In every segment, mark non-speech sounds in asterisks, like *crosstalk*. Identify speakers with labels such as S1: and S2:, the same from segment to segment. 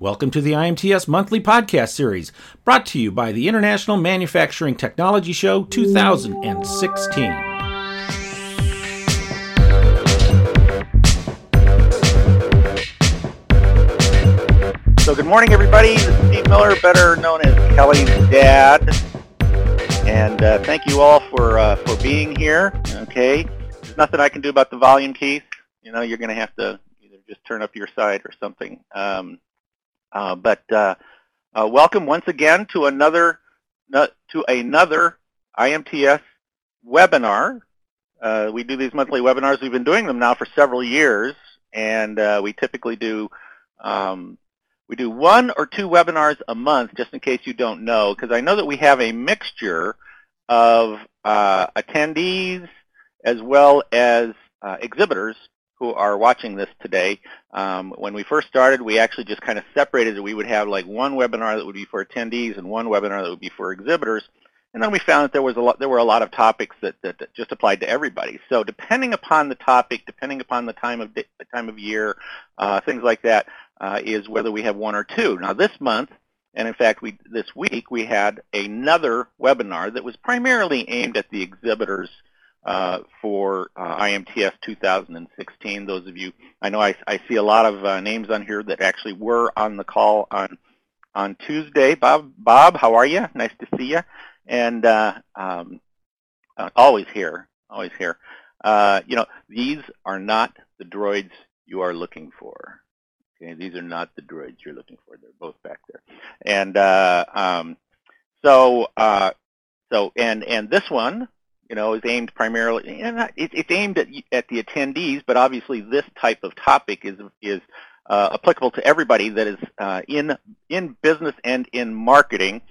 S1: Welcome to the IMTS Monthly Podcast Series, brought to you by the International Manufacturing Technology Show 2016.
S2: So, good morning, everybody. This is Steve Miller, better known as Kelly's dad. And uh, thank you all for uh, for being here. Okay, there's nothing I can do about the volume keys. You know, you're going to have to either just turn up your side or something. Um, uh, but uh, uh, welcome once again to another to another IMTS webinar. Uh, we do these monthly webinars. We've been doing them now for several years, and uh, we typically do um, we do one or two webinars a month, just in case you don't know, because I know that we have a mixture of uh, attendees as well as exhibitors who are watching this today. Um, when we first started, we actually just kind of separated it. We would have like one webinar that would be for attendees and one webinar that would be for exhibitors. And then we found that there was a lot, there were a lot of topics that, that, that just applied to everybody. So depending upon the topic, depending upon the time of the time of year, uh, things like that, uh, is whether we have one or two. Now this month, and in fact, we this week we had another webinar that was primarily aimed at the exhibitors for uh, IMTS 2016. Those of you, I know I, I see a lot of uh, names on here that actually were on the call on on Tuesday. Bob, Bob, how are you? Nice to see you. And uh, um, uh, always here, always here. Uh, you know, these are not the droids you are looking for. Okay, these are not the droids you're looking for. They're both back there. And um, so, so, and and this one you know, is aimed primarily, and it's aimed at, at the attendees, but obviously this type of topic is, is uh, applicable to everybody that is uh, in, in business and in marketing.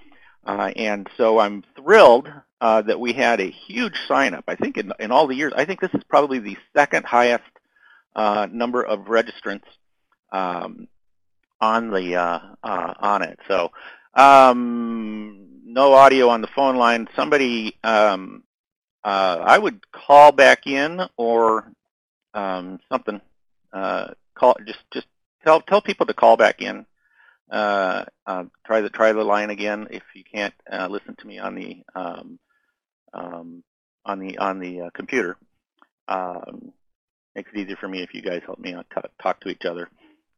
S2: Uh, and so I'm thrilled uh, that we had a huge sign up. I think in, in all the years, I think this is probably the second highest uh, number of registrants um, on the uh, on it. So um, no audio on the phone line. Somebody um, uh, I would call back in or um, something. Uh, call just just tell tell people to call back in. Uh, uh try the try the line again if you can't uh, listen to me on the um, um, on the on the uh, computer. Um, makes it easier for me if you guys help me out talk to each other.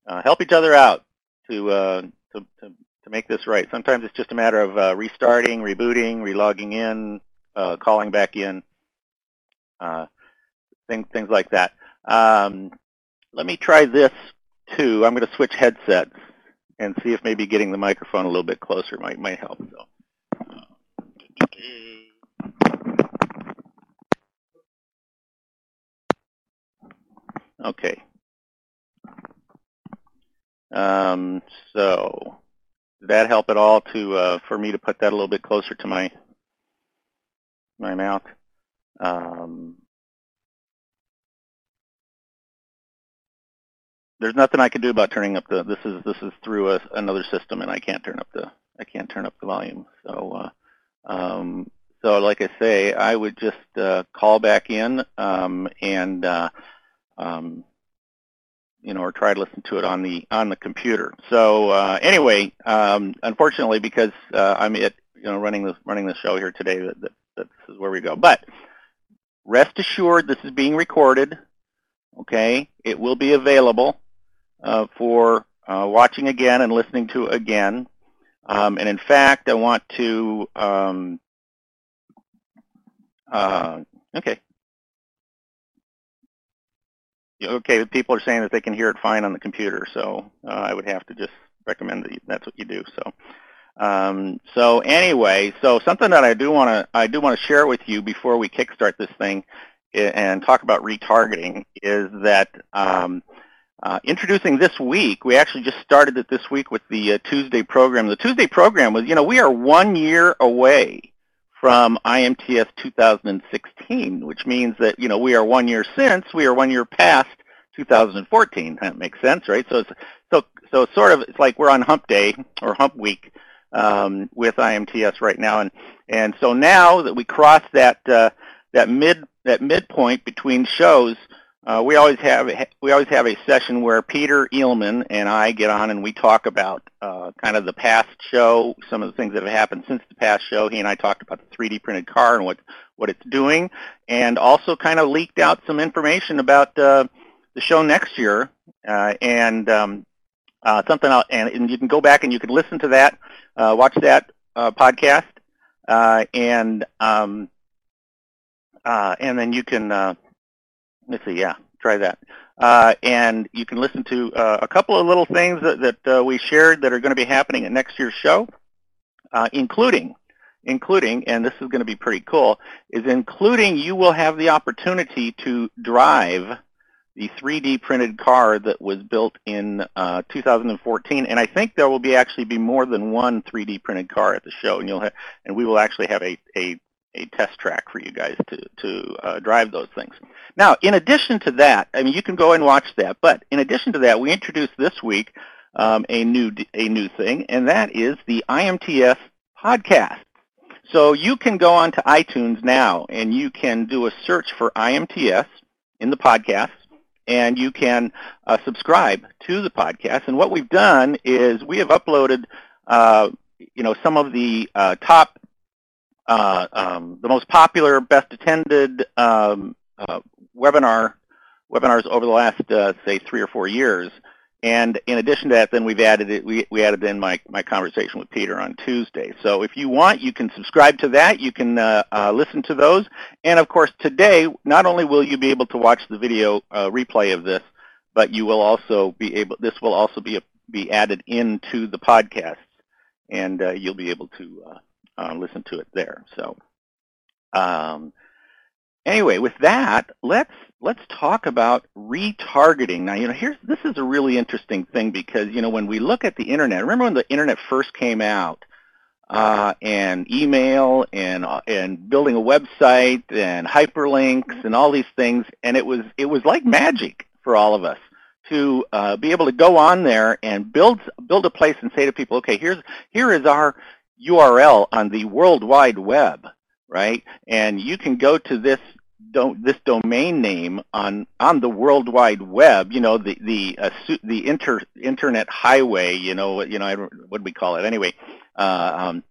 S2: uh, help each other out to, uh, to to to make this right. Sometimes it's just a matter of uh, restarting, rebooting, relogging in, uh, calling back in, uh, things, things like that. Um, let me try this too. I'm going to switch headsets and see if maybe getting the microphone a little bit closer might, might help. So. Okay. Um, so, did that help at all to uh, for me to put that a little bit closer to my my mouth. Um, there's nothing I can do about turning up the. This is this is through a, another system, and I can't turn up the I can't turn up the volume. So uh, um, so like I say, I would just uh, call back in um, and uh, um, you know, or try to listen to it on the on the computer. So uh, anyway, um, unfortunately, because uh, I'm at you know running the running the show here today, that, that this is where we go. But rest assured, this is being recorded. Okay, it will be available uh, for uh, watching again and listening to again. Um, and in fact, I want to. Um, uh, okay. Okay, people are saying that they can hear it fine on the computer, so uh, I would have to just recommend that that's what you do. So. Um, so anyway, so something that I do want to I do want to share with you before we kickstart this thing and talk about retargeting is that um, uh, introducing this week, we actually just started it this week with the uh, Tuesday program. The Tuesday program was, you know, we are one year away from IMTS 2016, which means that, you know, we are one year since, we are one year past 2014. That makes sense, right? So it's, so, so sort of, it's like we're on hump day or hump week um, with IMTS right now. And, and so now that we cross that, uh, that, mid, that midpoint between shows, uh, we always have we always have a session where Peter Eelman and I get on and we talk about uh, kind of the past show, some of the things that have happened since the past show. He and I talked about the 3D printed car and what what it's doing, and also kind of leaked out some information about uh, the show next year uh, and um, uh, something else. And, and, you can go back and you can listen to that, uh, watch that podcast, and um, and then you can let's see, yeah, try that. Uh, and you can listen to uh, a couple of little things that, that uh, we shared that are going to be happening at next year's show, uh, including, including, and this is going to be pretty cool, is including you will have the opportunity to drive the 3D printed car that was built in uh, 2014, and I think there will be actually be more than one 3D printed car at the show, and you'll and we will actually have a, a a test track for you guys to, to uh, drive those things. Now, in addition to that, I mean, you can go and watch that, but in addition to that, we introduced this week um, a new a new thing, and that is the IMTS podcast. So you can go on to iTunes now, and you can do a search for IMTS in the podcast, and you can uh, subscribe to the podcast. And what we've done is we have uploaded, uh, you know, some of the uh, top uh, um, the most popular, best attended um, uh, webinar webinars over the last, uh, say, three or four years. And in addition to that, then we've added it. We, we added in my, my conversation with Peter on Tuesday. So if you want, you can subscribe to that. You can uh, uh, listen to those. And of course, today, not only will you be able to watch the video uh, replay of this, but you will also be able. This will also be a, be added into the podcast, and uh, you'll be able to uh, uh, listen to it there. So um, anyway, with that, let's let's talk about retargeting. Now, you know, here's this is a really interesting thing because you know when we look at the internet, remember when the internet first came out, uh, and email and uh, and building a website and hyperlinks and all these things, and it was it was like magic for all of us to uh, be able to go on there and build build a place and say to people, okay, here's here is our URL on the World Wide Web, right? And you can go to this do, this domain name on on the World Wide Web. You know the the uh, the inter, internet highway. You know you know what do we call it anyway? Uh, um,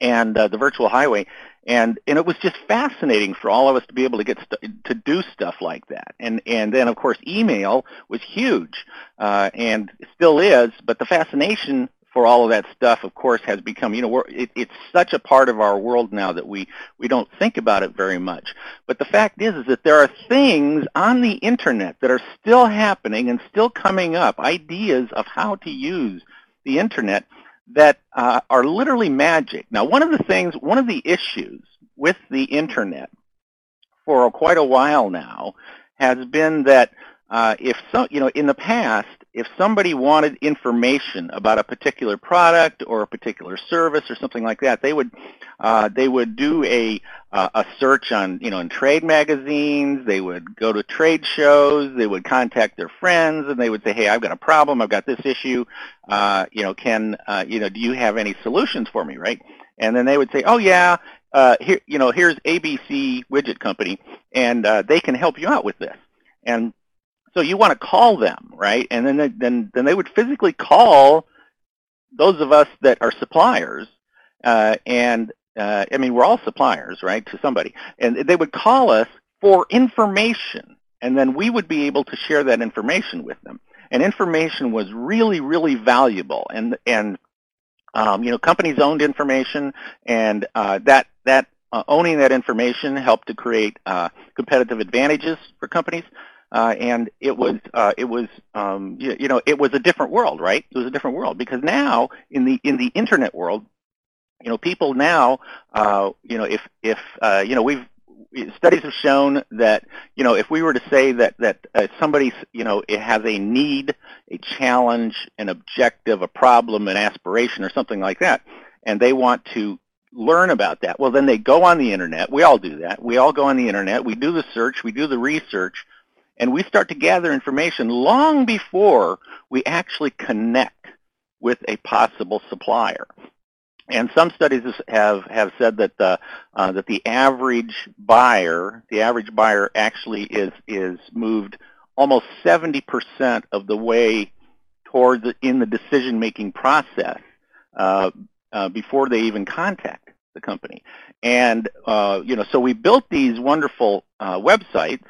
S2: and uh, the virtual highway. And and it was just fascinating for all of us to be able to get to do stuff like that. And and then of course email was huge, uh, and still is. But the fascination for all of that stuff, of course, has become, you know, it, it's such a part of our world now that we, we don't think about it very much. But the fact is, is that there are things on the internet that are still happening and still coming up, ideas of how to use the internet that uh, are literally magic. Now, one of the things, one of the issues with the internet for quite a while now has been that uh, if so, you know, in the past, if somebody wanted information about a particular product or a particular service or something like that, they would uh, they would do a uh, a search on you know in trade magazines. They would go to trade shows. They would contact their friends and they would say, "Hey, I've got a problem. I've got this issue. Uh, you know, can uh, you know do you have any solutions for me?" Right? And then they would say, "Oh yeah, uh, here you know here's ABC Widget Company, and uh, they can help you out with this." And so you want to call them, right? And then they, then then they would physically call those of us that are suppliers, uh, and uh, I mean we're all suppliers, right, to somebody, and they would call us for information, and then we would be able to share that information with them. And information was really, really valuable, and and um, you know companies owned information, and uh, that that uh, owning that information helped to create uh, competitive advantages for companies. Uh, and it was uh, it was um, you, you, know it was a different world, right? It was a different world because now in the in the internet world, you know, people now, uh, you know, if if uh, you know we've studies have shown that you know if we were to say that that uh, somebody you know it has a need, a challenge, an objective, a problem, an aspiration, or something like that, and they want to learn about that. Well, then they go on the internet. We all do that. We all go on the internet. We do the search. We do the research and we start to gather information long before we actually connect with a possible supplier. And some studies have, have said that the, uh, that the average buyer, the average buyer actually is, is moved almost 70% of the way towards in the decision-making process uh, uh, before they even contact the company. And uh, you know, so we built these wonderful uh, websites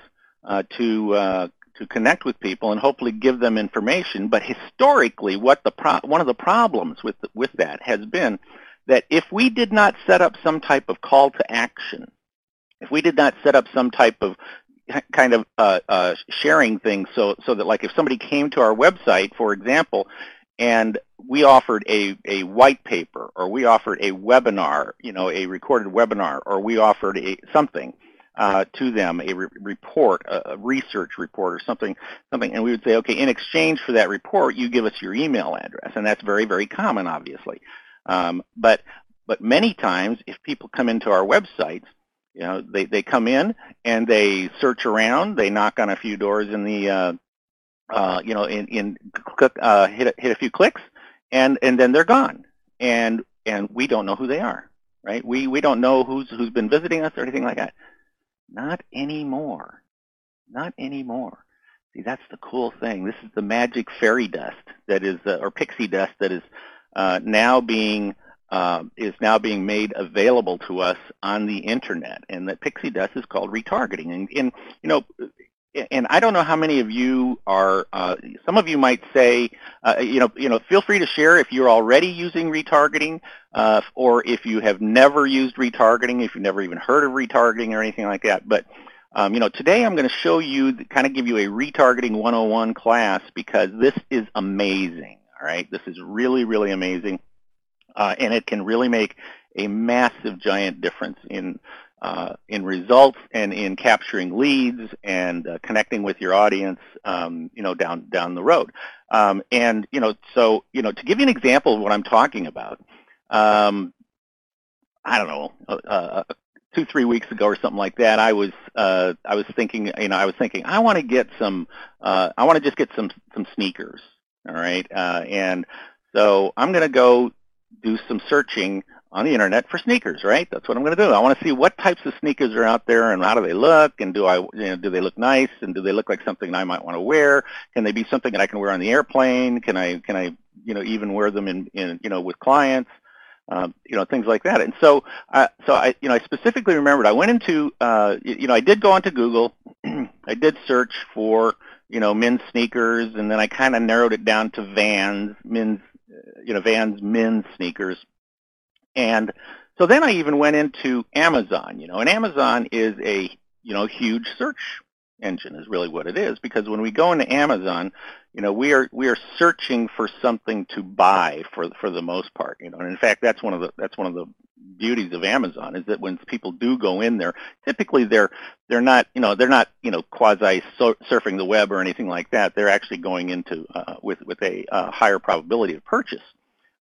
S2: uh, to uh, to connect with people and hopefully give them information. But historically, what the pro- one of the problems with with that has been that if we did not set up some type of call to action, if we did not set up some type of kind of uh, uh, sharing things so so that like if somebody came to our website, for example, and we offered a, a white paper or we offered a webinar, you know, a recorded webinar, or we offered a something uh, to them, a re report, a, a, research report or something, something, and we would say, okay, in exchange for that report, you give us your email address, and that's very, very common, obviously. Um, but but many times, if people come into our websites, you know, they, they come in and they search around, they knock on a few doors in the, uh, uh, you know, in, in click, uh, hit, a, hit a few clicks, and, and then they're gone. And, and we don't know who they are, right? We, we don't know who's, who's been visiting us or anything like that. Not anymore. Not anymore. See, that's the cool thing. This is the magic fairy dust that is, uh, or pixie dust that is uh, now being uh, is now being made available to us on the internet, and that pixie dust is called retargeting. And, and you know, and I don't know how many of you are. Uh, some of you might say, uh, you know, you know, feel free to share if you're already using retargeting, uh, or if you have never used retargeting, if you've never even heard of retargeting or anything like that. But um, you know, today I'm going to show you, kind of give you a retargeting 101 class because this is amazing. All right, this is really, really amazing uh, and it can really make a massive, giant difference in uh, in results and in capturing leads and uh, connecting with your audience, um, you know, down down the road. Um, and you know, so you know, to give you an example of what I'm talking about, um, I don't know, uh, uh two three weeks ago or something like that, I was uh, I was thinking, you know, I was thinking I want to get some, uh, I want to just get some some sneakers, all right, and so I'm going to go do some searching on the internet for sneakers, right? That's what I'm going to do. I want to see what types of sneakers are out there and how do they look and do I, you know, do they look nice and do they look like something I might want to wear? Can they be something that I can wear on the airplane? Can I, can I, you know, even wear them in, in you know, with clients? Um, you know, things like that. And so, uh, so I, you know, I specifically remembered I went into, uh, you know, I did go onto Google. *clears throat* I did search for, you know, men's sneakers, and then I kind of narrowed it down to Vans, men's you know, Vans men's sneakers. And so then I even went into Amazon, you know, and Amazon is a, you know, huge search engine is really what it is because when we go into Amazon, you know, we are we are searching for something to buy for for the most part, you know. And in fact, that's one of the that's one of the beauties of Amazon is that when people do go in there, typically they're they're not you know they're not you know quasi surfing the web or anything like that. They're actually going into uh, with with a uh, higher probability of purchase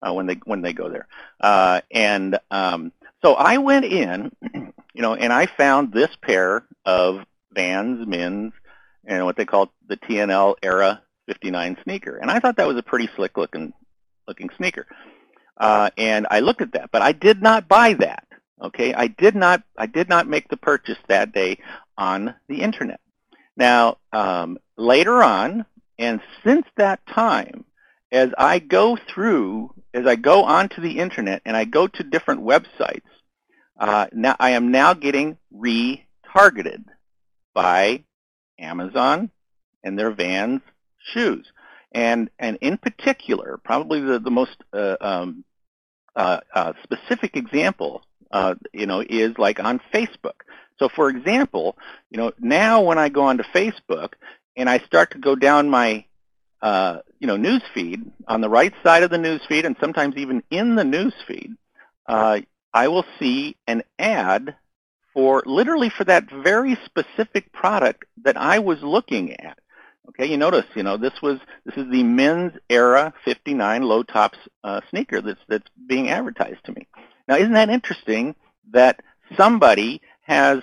S2: uh, when they when they go there. Uh, and um, so I went in, *clears throat* you know, and I found this pair of Vans men's and what they call the TNL era 59 sneaker, and I thought that was a pretty slick looking looking sneaker. Uh, and I looked at that, but I did not buy that. Okay, I did not I did not make the purchase that day on the internet. Now um, later on, and since that time, as I go through, as I go onto the internet and I go to different websites, uh, now I am now getting retargeted by Amazon and their Vans shoes. And, and in particular, probably the, the most uh, um, uh, uh, specific example, uh, you know, is like on Facebook. So for example, you know, now when I go onto Facebook and I start to go down my, uh, you know, news feed, on the right side of the news feed and sometimes even in the news feed, uh, I will see an ad for literally for that very specific product that I was looking at. Okay, you notice, you know, this was this is the men's era 59 low tops uh, sneaker that's that's being advertised to me. Now, isn't that interesting that somebody has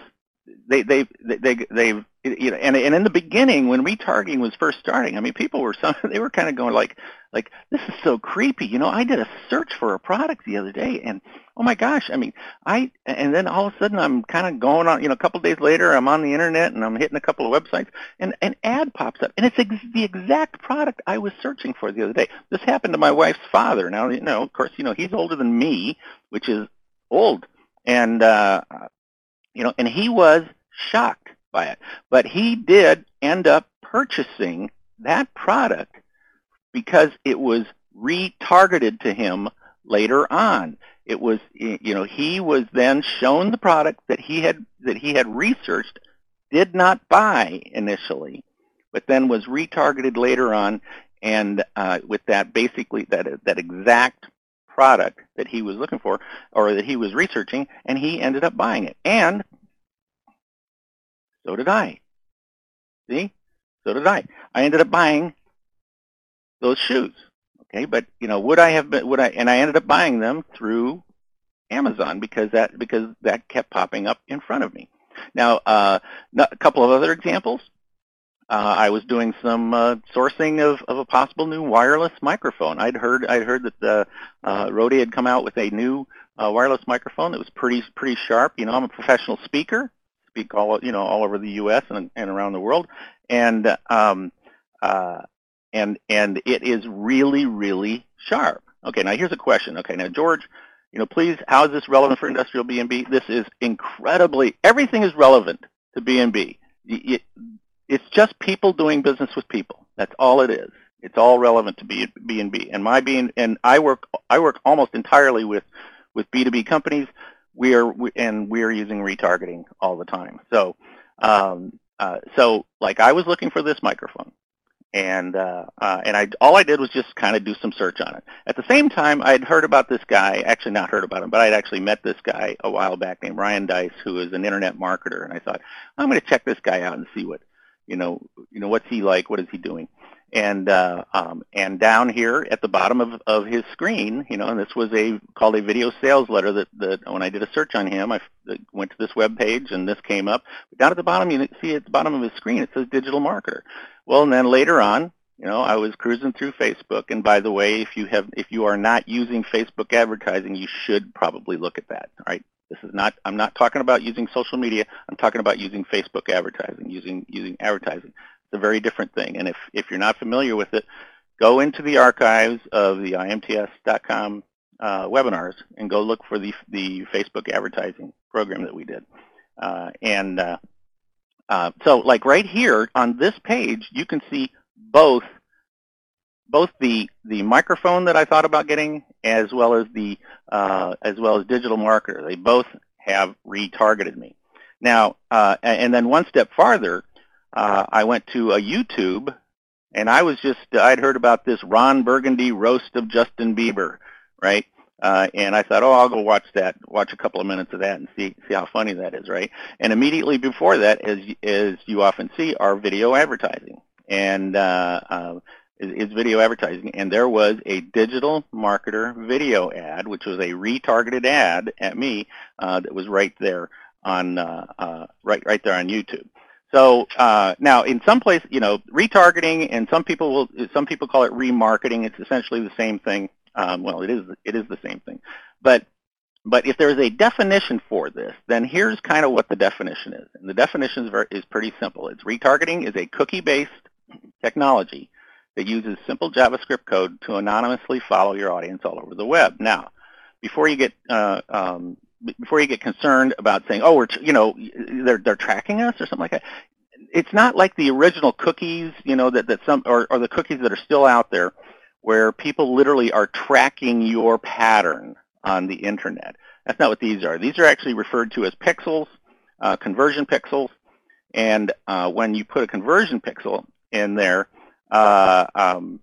S2: they they they they've you know, and and in the beginning when retargeting was first starting, I mean, people were some *laughs* they were kind of going like, like, this is so creepy. You know, I did a search for a product the other day, and oh my gosh, I mean, I, and then all of a sudden I'm kind of going on, you know, a couple of days later, I'm on the internet and I'm hitting a couple of websites, and an ad pops up, and it's ex- the exact product I was searching for the other day. This happened to my wife's father. Now, you know, of course, you know, he's older than me, which is old, and, uh, you know, and he was shocked by it. But he did end up purchasing that product because it was retargeted to him later on. It was, you know, he was then shown the product that he had that he had researched, did not buy initially, but then was retargeted later on, and uh, with that basically that that exact product that he was looking for or that he was researching, and he ended up buying it. And so did I. See? So did I. I ended up buying those shoes. Okay, but you know, would I have been? Would I? And I ended up buying them through Amazon because that because that kept popping up in front of me. Now, uh, a couple of other examples. Uh, I was doing some uh, sourcing of, of a possible new wireless microphone. I'd heard I'd heard that the uh, Rode had come out with a new uh, wireless microphone that was pretty pretty sharp. You know, I'm a professional speaker, speak all you know all over the U.S. and, and around the world, and um, uh, and and it is really really sharp. Okay, now here's a question. Okay, now George, you know, please, how is this relevant for industrial B2B? This is incredibly everything is relevant to B2B. It's just people doing business with people. That's all it is. It's all relevant to B and B. And my being and I work I work almost entirely with with B2B companies. We are and we are using retargeting all the time. So um, uh, so like I was looking for this microphone and uh, uh, and I all I did was just kind of do some search on it. At the same time, I'd heard about this guy, actually not heard about him, but I'd actually met this guy a while back named Ryan Deiss, who is an internet marketer, and I thought I'm going to check this guy out and see what you know, you know what's he like, what is he doing, and uh, um, and down here at the bottom of, of his screen, you know, and this was a called a video sales letter that, that when I did a search on him, I went to this web page and this came up. But down at the bottom, you see at the bottom of his screen, it says digital marketer. Well, and then later on, you know, I was cruising through Facebook, and by the way, if you have, if you are not using Facebook advertising, you should probably look at that. All right, this is not. I'm not talking about using social media. I'm talking about using Facebook advertising, using using advertising. It's a very different thing. And if if you're not familiar with it, go into the archives of the imts.com uh, webinars and go look for the the Facebook advertising program that we did. Uh, and uh, uh, so like right here on this page, you can see both both the the microphone that I thought about getting as well as the uh, as well as digital marketer. They both have retargeted me. Now, uh, and then one step farther, uh, I went to a YouTube, and I was just I'd heard about this Ron Burgundy roast of Justin Bieber, right? Uh, and I thought, oh, I'll go watch that, watch a couple of minutes of that, and see see how funny that is, right? And immediately before that, as as you often see, are video advertising, and uh, uh, is, video advertising. And there was a digital marketer video ad, which was a retargeted ad at me uh, that was right there on uh, uh, right right there on YouTube. So uh, now, in some places, you know, retargeting, and some people will, some people call it remarketing. It's essentially the same thing. Um, well, it is it is the same thing, but but if there is a definition for this, then here's kind of what the definition is. And the definition is, very, is pretty simple. It's retargeting is a cookie-based technology that uses simple JavaScript code to anonymously follow your audience all over the web. Now, before you get uh, um, before you get concerned about saying, oh, we're you know they're they're tracking us or something like that, it's not like the original cookies, you know, that that some or, or the cookies that are still out there where people literally are tracking your pattern on the internet. That's not what these are. These are actually referred to as pixels, uh, conversion pixels. And uh, when you put a conversion pixel in there, uh, um,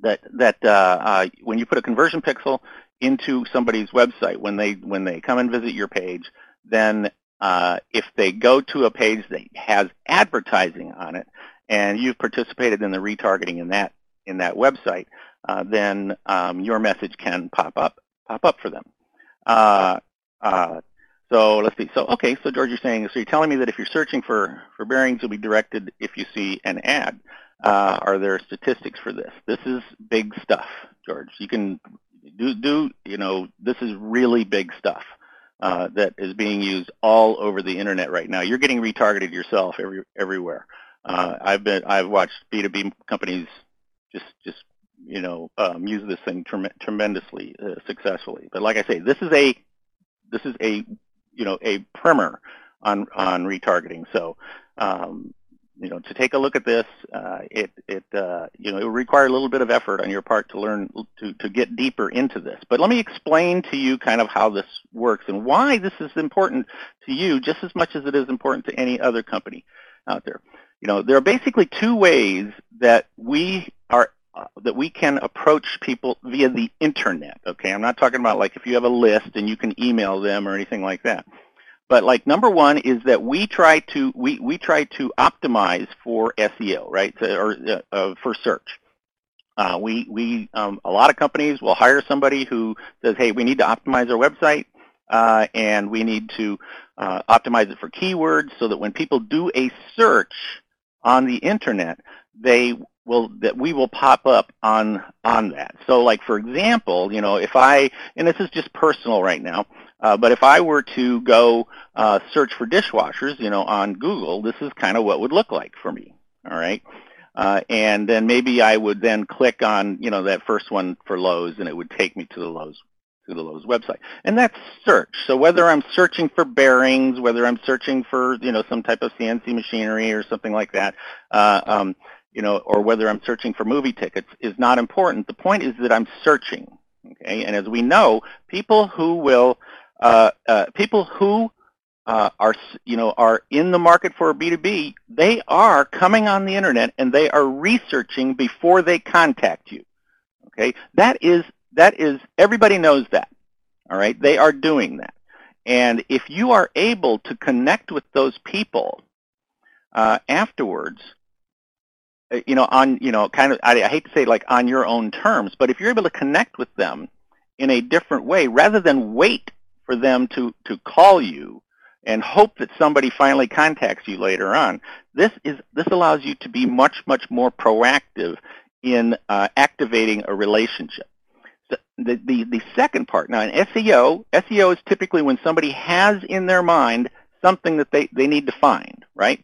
S2: that that uh, uh, when you put a conversion pixel into somebody's website, when they when they come and visit your page, then uh, if they go to a page that has advertising on it, and you've participated in the retargeting in that in that website, uh, then um, your message can pop up pop up for them. Uh, uh, so let's see. So okay, so George, you're saying so you're telling me that if you're searching for for bearings, you'll be directed if you see an ad. uh, are there statistics for this. This is big stuff, George. You can do, do you know, this is really big stuff uh, that is being used all over the internet right now. You're getting retargeted yourself every, everywhere. Uh, I've been, I've watched B2B companies just, just, you know, um, use this thing trem tremendously uh, successfully. But like I say, this is a, this is a, you know, a primer on on retargeting. So um, you know, to take a look at this, uh, it, it, uh, you know, it will require a little bit of effort on your part to learn, to, to get deeper into this. But let me explain to you kind of how this works and why this is important to you just as much as it is important to any other company out there. You know, there are basically two ways that we are uh, that we can approach people via the internet. Okay, I'm not talking about like if you have a list and you can email them or anything like that. But like number one is that we try to we, we try to optimize for SEO, right? Or uh, uh, for search. Uh, we we um, a lot of companies will hire somebody who says, hey, we need to optimize our website, uh, and we need to uh, optimize it for keywords so that when people do a search on the internet, they will that we will pop up on on that. So like for example, you know, if I and this is just personal right now, uh, but if I were to go uh, search for dishwashers, you know, on Google, this is kind of what would look like for me. All right. Uh, and then maybe I would then click on, you know, that first one for Lowe's, and it would take me to the Lowe's to the Lowe's website. And that's search. So whether I'm searching for bearings, whether I'm searching for, you know, some type of CNC machinery or something like that, uh, um, you know, or whether I'm searching for movie tickets is not important. The point is that I'm searching. Okay. And as we know, people who will uh, uh, people who uh, are you know are in the market for B2B, they are coming on the internet and they are researching before they contact you. Okay, that is that is everybody knows that. All right, they are doing that, and if you are able to connect with those people uh, afterwards, you know on you know kind of I, I hate to say like on your own terms, but if you're able to connect with them in a different way rather than wait for them to, to call you and hope that somebody finally contacts you later on. This, is, this allows you to be much, much more proactive in uh, activating a relationship. So the, the, the second part, now in SEO, SEO is typically when somebody has in their mind something that they, they need to find, right?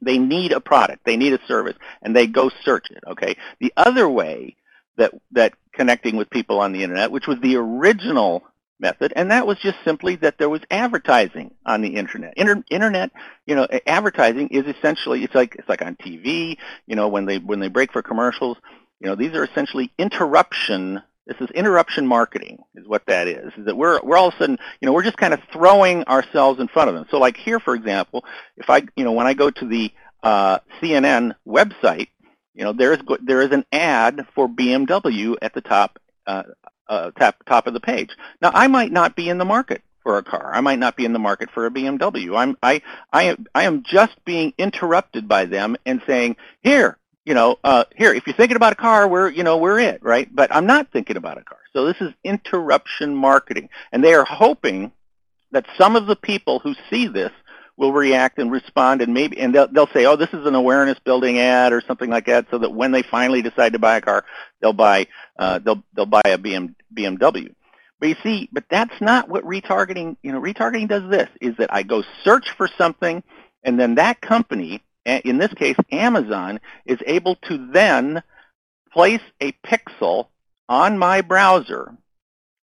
S2: They need a product, they need a service, and they go search it, okay? The other way that, that connecting with people on the internet, which was the original method, and that was just simply that there was advertising on the internet. Inter internet, you know, advertising is essentially it's like it's like on TV, you know, when they when they break for commercials, you know, these are essentially interruption. This is interruption marketing, is what that is. Is that we're we're all of a sudden, you know, we're just kind of throwing ourselves in front of them. So, like here, for example, if I, you know, when I go to the uh, CNN website, you know, there is there is an ad for BMW at the top uh, uh, top, top of the page. Now, I might not be in the market for a car. I might not be in the market for a BMW. I'm, I, I, am, I am just being interrupted by them and saying, here, you know, uh, here, if you're thinking about a car, we're, you know, we're it, right? But I'm not thinking about a car. So this is interruption marketing. And they are hoping that some of the people who see this will react and respond and maybe and they'll, they'll say oh this is an awareness building ad or something like that so that when they finally decide to buy a car they'll buy uh, they'll they'll buy a BM, BMW but you see but that's not what retargeting you know retargeting does this is that I go search for something and then that company in this case Amazon is able to then place a pixel on my browser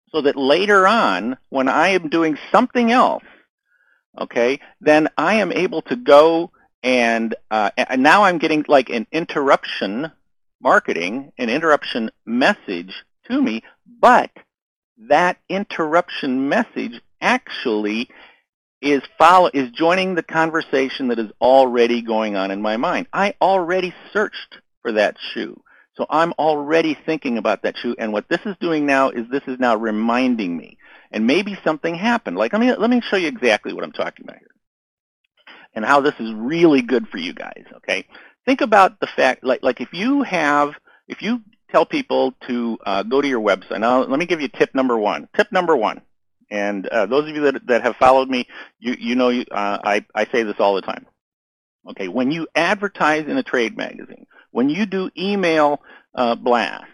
S2: so that later on when I am doing something else okay, then I am able to go and, uh, and now I'm getting like an interruption marketing, an interruption message to me, but that interruption message actually is follow is joining the conversation that is already going on in my mind. I already searched for that shoe. So I'm already thinking about that shoe and what this is doing now is this is now reminding me and maybe something happened. Like, let me, let me show you exactly what I'm talking about here and how this is really good for you guys, okay? Think about the fact, like, like if you have, if you tell people to uh, go to your website. Now, let me give you tip number one. Tip number one, and uh, those of you that, that have followed me, you, you know uh, I, I say this all the time. Okay, when you advertise in a trade magazine, when you do email uh, blast,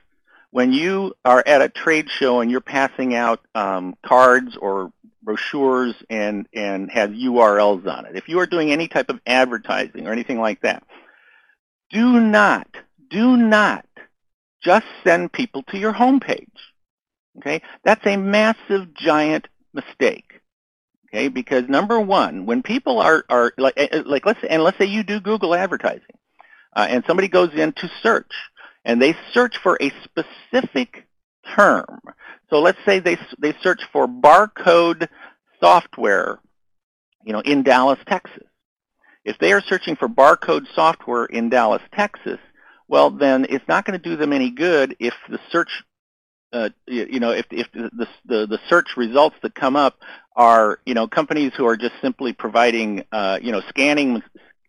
S2: when you are at a trade show and you're passing out um, cards or brochures and, and have URLs on it, if you are doing any type of advertising or anything like that, do not, do not just send people to your homepage. Okay, that's a massive, giant mistake. Okay, because number one, when people are are like eh, eh, like let's and let's say you do Google advertising, uh, and somebody goes in to search, and they search for a specific term. So let's say they they search for barcode software, you know, in Dallas, Texas. If they are searching for barcode software in Dallas, Texas, well, then it's not going to do them any good if the search, uh, you, you, know, if, if the, the, the, search results that come up are, you know, companies who are just simply providing, uh, you know, scanning,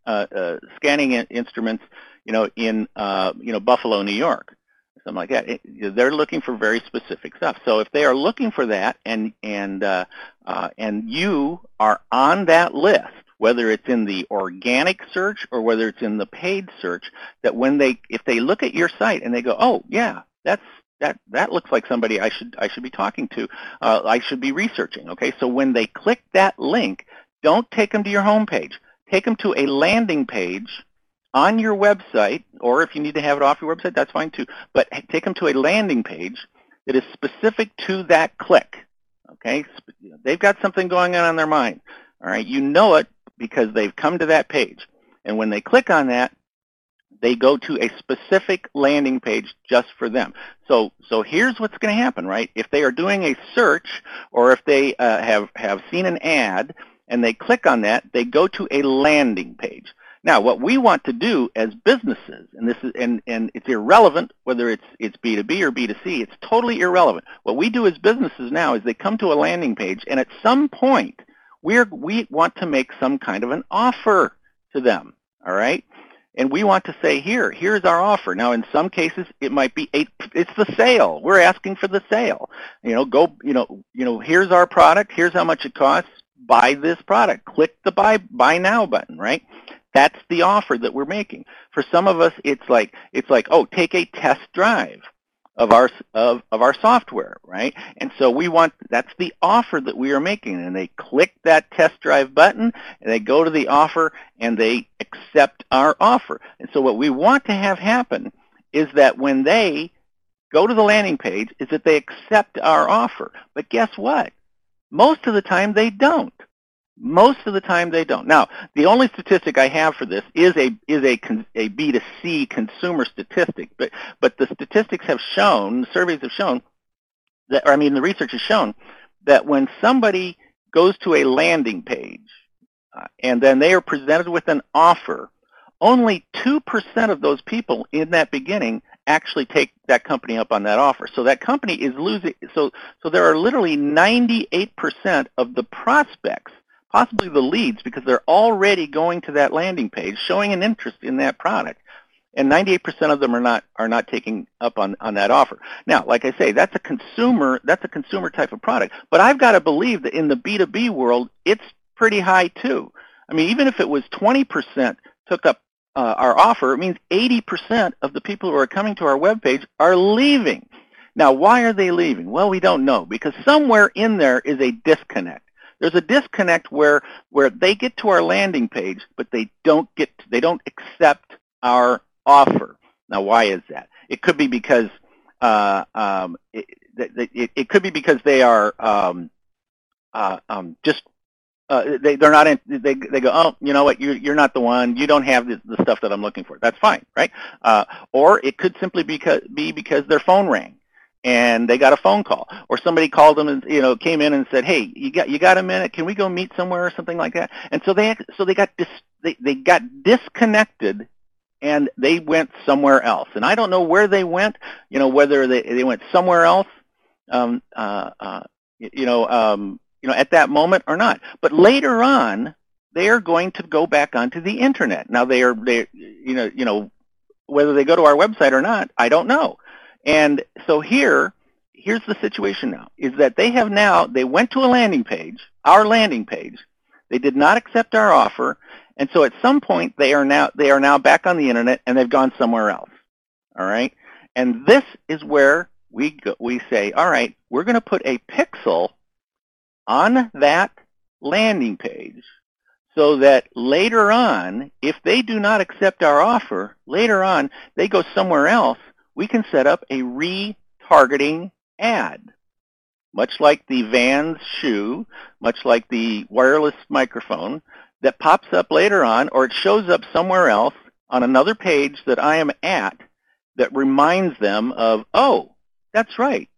S2: uh, uh scanning instruments, you know, in, you know, Buffalo, New York, something like that. It, they're looking for very specific stuff. So if they are looking for that, and and and you are on that list, whether it's in the organic search or whether it's in the paid search, that when they, if they look at your site and they go, oh yeah, that's that that looks like somebody I should I should be talking to, uh, I should be researching. Okay, so when they click that link, don't take them to your home page. Take them to a landing page on your website, or if you need to have it off your website, that's fine too. But take them to a landing page that is specific to that click. Okay, they've got something going on in their mind. All right, you know it because they've come to that page. And when they click on that, they go to a specific landing page just for them. So, so here's what's going to happen, right? If they are doing a search or if they uh, have, have seen an ad and they click on that, they go to a landing page. Now, what we want to do as businesses, and this is and, and it's irrelevant whether it's it's B2B or B2C, it's totally irrelevant. What we do as businesses now is they come to a landing page and at some point we're, we want to make some kind of an offer to them, all right? And we want to say, here, here's our offer. Now, in some cases, it might be eight, it's the sale. We're asking for the sale. You know, go, you know, you know, here's our product. Here's how much it costs. Buy this product. Click the buy, buy now button, right? That's the offer that we're making. For some of us, it's like, it's like, oh, take a test drive of our of, of our software, right? And so we want that's the offer that we are making, and they click that test drive button, and they go to the offer, and they accept our offer. And so what we want to have happen is that when they go to the landing page, is that they accept our offer. But guess what? Most of the time they don't. Most of the time they don't. Now, the only statistic I have for this is a is a a B2C consumer statistic, but but the statistics have shown, surveys have shown that I mean the research has shown that when somebody goes to a landing page uh, and then they are presented with an offer, only 2% of those people in that beginning actually take that company up on that offer. So that company is losing so so there are literally 98% of the prospects possibly the leads because they're already going to that landing page showing an interest in that product and 98% of them are not are not taking up on on that offer. Now, like I say, that's a consumer that's a consumer type of product, but I've got to believe that in the B2B world, it's pretty high too. I mean, even if it was 20% took up uh, our offer, it means 80% of the people who are coming to our webpage are leaving. Now, why are they leaving? Well, we don't know because somewhere in there is a disconnect. There's a disconnect where where they get to our landing page, but they don't get they don't accept our offer. Now, why is that? It could be because uh, um, it, it, it, could be because they are um, uh, um, just uh, they they're not in, they they go oh you know what? You you're not the one. You don't have the, the stuff that I'm looking for. That's fine right? Uh, or it could simply because be because their phone rang and they got a phone call. Or somebody called them and you know came in and said hey you got you got a minute? Can we go meet somewhere or something like that? And so they so they got dis, they, they got disconnected and they went somewhere else. And i don't know where they went you know whether they they went somewhere else um uh, uh you know um you know at that moment or not. But later on they are going to go back onto the internet. Now they are they you know you know whether they go to our website or not i don't know and so here, here's the situation now, is that they have now, they went to a landing page, our landing page, they did not accept our offer, And so at some point they are now they are now back on the internet and they've gone somewhere else. All right? And this is where we go, we say, all right, we're going to put a pixel on that landing page so that later on, if they do not accept our offer, later on they go somewhere else, we can set up a retargeting ad. Much like the Vans shoe, much like the wireless microphone, that pops up later on or it shows up somewhere else on another page that I am at that reminds them of, oh, that's right.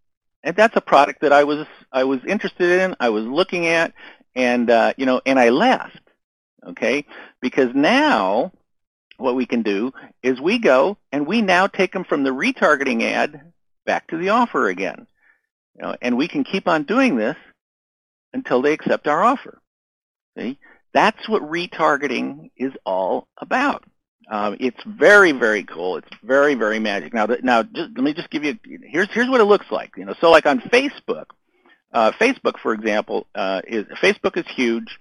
S2: And that's a product that I was I was interested in, I was looking at, and uh, you know, and I left. Okay, because now what we can do is we go and we now take them from the retargeting ad back to the offer again. You know, and we can keep on doing this until they accept our offer. See? That's what retargeting is all about. Um, it's very, very cool. It's very, very magic. Now, now, just, let me just give you. Here's here's what it looks like. You know, so like on Facebook, uh, Facebook, for example, uh, is Facebook is huge.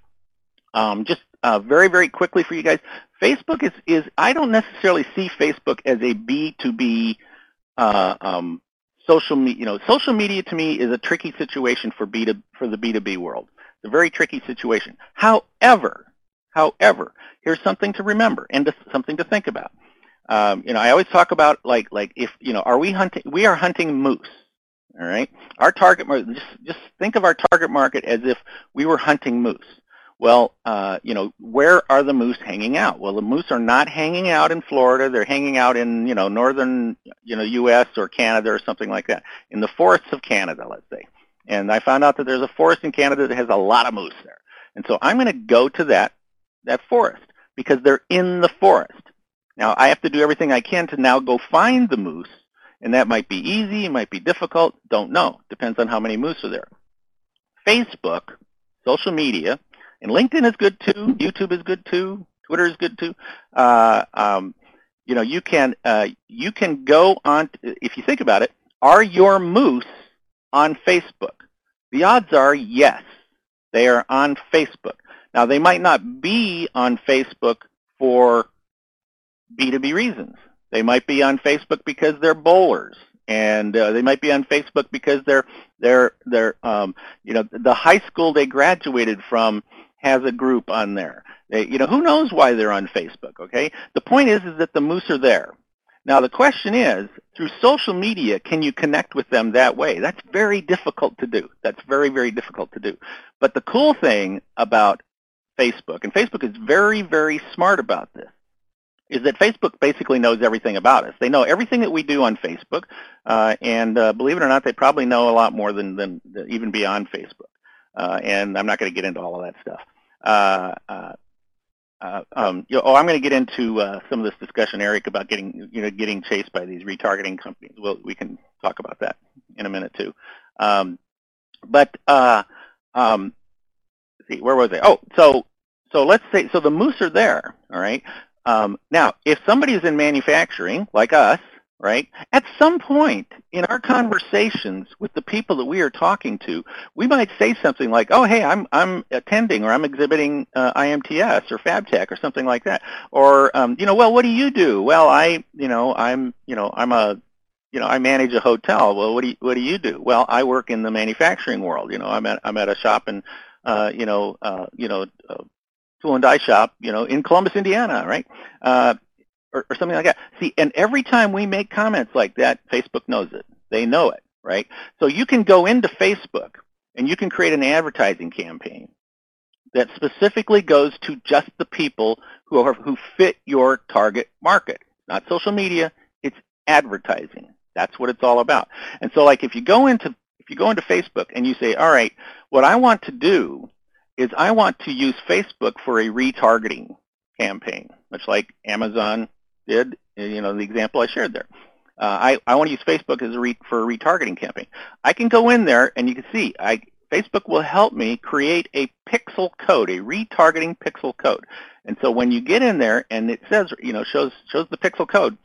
S2: Um, just uh, very, very quickly for you guys, Facebook is is I don't necessarily see Facebook as a B2B uh, um, social media. You know, social media to me is a tricky situation for B to for the B2B world. It's a very tricky situation. However, However, here's something to remember and to, something to think about. Um, you know, I always talk about like like if you know, are we hunting? We are hunting moose. All right. Our target market. Just just think of our target market as if we were hunting moose. Well, uh, you know, where are the moose hanging out? Well, the moose are not hanging out in Florida. They're hanging out in, you know, northern, you know, U.S. or Canada or something like that, in the forests of Canada, let's say. And I found out that there's a forest in Canada that has a lot of moose there. And so I'm going to go to that that forest because they're in the forest. Now, I have to do everything I can to now go find the moose, and that might be easy, it might be difficult, don't know. Depends on how many moose are there. Facebook, social media, and LinkedIn is good too, YouTube is good too, Twitter is good too. Uh, um, you know, you can uh, you can go on. If you think about it, are your moose on Facebook? The odds are yes, they are on Facebook. Now, they might not be on Facebook for B2B reasons. They might be on Facebook because they're bowlers, and uh, they might be on Facebook because they're they're they're um, you know the high school they graduated from has a group on there. They, you know who knows why they're on Facebook? Okay, the point is is that the moose are there. Now the question is, through social media, can you connect with them that way? That's very difficult to do. That's very, very difficult to do. But the cool thing about Facebook, and Facebook is very, very smart about this, is that Facebook basically knows everything about us. They know everything that we do on Facebook, uh, and uh, believe it or not, they probably know a lot more than, than, even beyond Facebook. Uh, and I'm not going to get into all of that stuff. Uh, uh, uh, um, you know, oh, I'm going to get into some of this discussion, Eric, about getting you know getting chased by these retargeting companies. Well, we can talk about that in a minute too. Um, but um, see, where was I? Oh, so so let's say so the moose are there, all right. Um, now, if somebody is in manufacturing, like us, right, at some point in our conversations with the people that we are talking to, we might say something like, "Oh, hey, I'm I'm attending or I'm exhibiting uh, IMTS or FabTech or something like that," or um, you know, well, what do you do? Well, I, you know, I'm, you know, I'm a you know, I manage a hotel. Well, what do you, what do you do? Well, I work in the manufacturing world. You know, I'm at I'm at a shop in uh, you know, uh, you know, uh, tool and die shop, you know, in Columbus, Indiana, right? Uh, or, or something like that. See, and every time we make comments like that, Facebook knows it. They know it, right? So you can go into Facebook and you can create an advertising campaign that specifically goes to just the people who are who fit your target market. Not social media, it's advertising. That's what it's all about. And so like if you go into if you go into Facebook and you say, all right, what I want to do is I want to use Facebook for a retargeting campaign, much like Amazon did, you know, the example I shared there. Uh, I, I want to use Facebook as a re, for a retargeting campaign. I can go in there and you can see I, Facebook will help me create a pixel code, a retargeting pixel code. And so when you get in there and it says, you know, shows, shows the pixel code,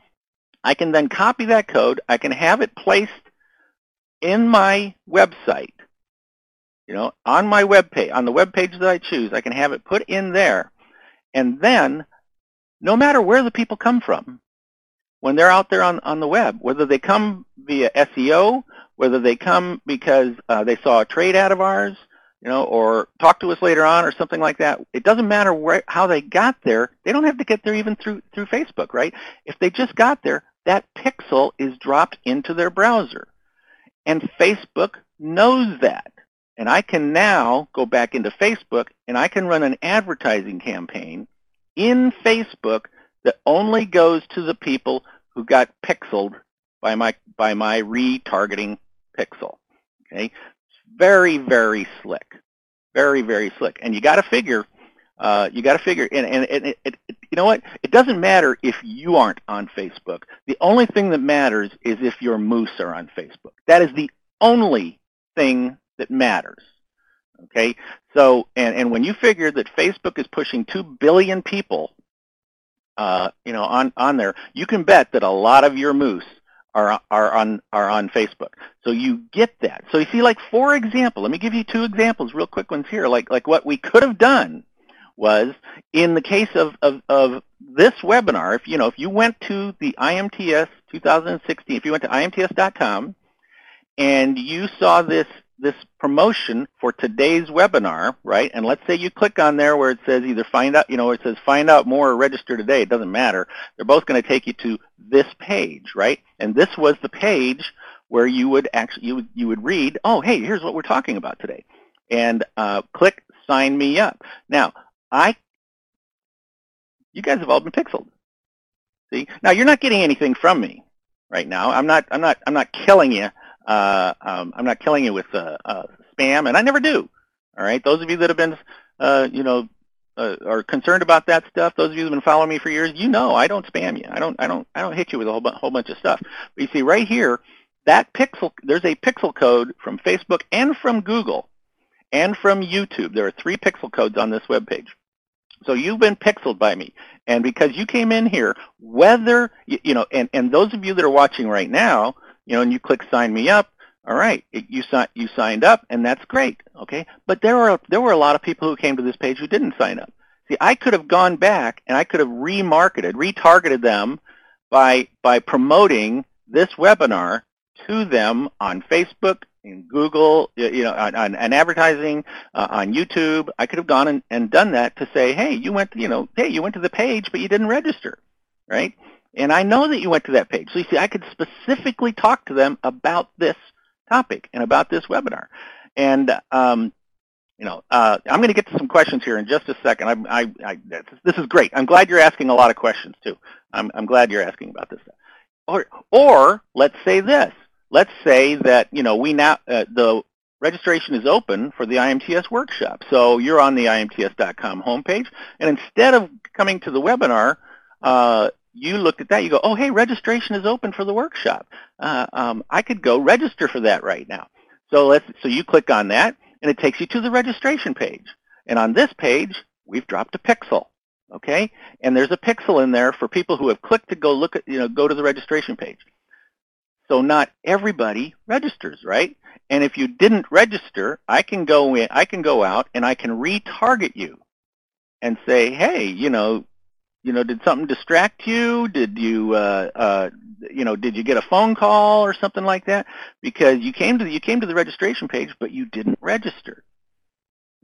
S2: I can then copy that code. I can have it placed in my website, you know, on my web page, on the web page that I choose, I can have it put in there. And then, no matter where the people come from, when they're out there on, on the web, whether they come via SEO, whether they come because uh, they saw a trade ad of ours, you know, or talk to us later on or something like that. It doesn't matter where, how they got there. They don't have to get there even through, through Facebook, right? If they just got there, that pixel is dropped into their browser. And Facebook knows that. And I can now go back into Facebook and I can run an advertising campaign in Facebook that only goes to the people who got pixeled by my by my retargeting pixel. Okay, very very slick, very very slick. And you got to figure, uh, you got to figure, and, and, it, it, it, you know what? It doesn't matter if you aren't on Facebook. The only thing that matters is if your moose are on Facebook. That is the only thing that matters. Okay, so and and when you figure that Facebook is pushing two billion people uh, you know, on, on there, you can bet that a lot of your moose are, are, on, are on Facebook. So you get that. So you see, like, for example, let me give you two examples, real quick ones here. Like, like what we could have done was, in the case of, of, of this webinar, if, you know, if you went to the IMTS 2016, if you went to imts.com and you saw this this promotion for today's webinar, right? And let's say you click on there where it says either find out, you know, it says find out more or register today. It doesn't matter. They're both going to take you to this page, right? And this was the page where you would actually you would you would read, oh, hey, here's what we're talking about today, and uh, click sign me up. Now, I, you guys have all been pixeled. See, now you're not getting anything from me right now. I'm not I'm not I'm not killing you uh, um, I'm not killing you with uh, uh, spam, and I never do. All right, those of you that have been, uh, you know, uh, are concerned about that stuff. Those of you who've been following me for years, you know I don't spam you. I don't, I don't, I don't hit you with a whole, bu- whole bunch of stuff. But you see right here, that pixel, there's a pixel code from Facebook and from Google and from YouTube. There are three pixel codes on this web page. So you've been pixeled by me. And because you came in here, whether, you, you know, and, and those of you that are watching right now, you know, and you click sign me up, all right, you, si- you signed up, and that's great, okay? But there were, there were a lot of people who came to this page who didn't sign up. See, I could have gone back and I could have remarketed, retargeted them by, by promoting this webinar to them on Facebook, in Google, you know, on, on, on advertising, uh, on YouTube. I could have gone and, and done that to say, hey, you went, you know, hey, you went to the page, but you didn't register, right? And I know that you went to that page. So you see, I could specifically talk to them about this topic and about this webinar. And, um, you know, uh, I'm going to get to some questions here in just a second. I, I, I, this is great. I'm glad you're asking a lot of questions, too. I'm, I'm glad you're asking about this. Or, or let's say this. Let's say that, you know, we now, uh, the registration is open for the IMTS workshop. So you're on the IMTS.com homepage, and instead of coming to the webinar, uh, you looked at that, you go, oh, hey, registration is open for the workshop. Uh, um, I could go register for that right now. So let's, so you click on that, and it takes you to the registration page. And on this page, we've dropped a pixel, okay? And there's a pixel in there for people who have clicked to go look at, you know, go to the registration page. So not everybody registers, right? And if you didn't register, I can go in, I can go out and I can retarget you and say, hey, you know, you know, did something distract you? Did you, uh, uh, you know, did you get a phone call or something like that? Because you came to the, you came to the registration page, but you didn't register.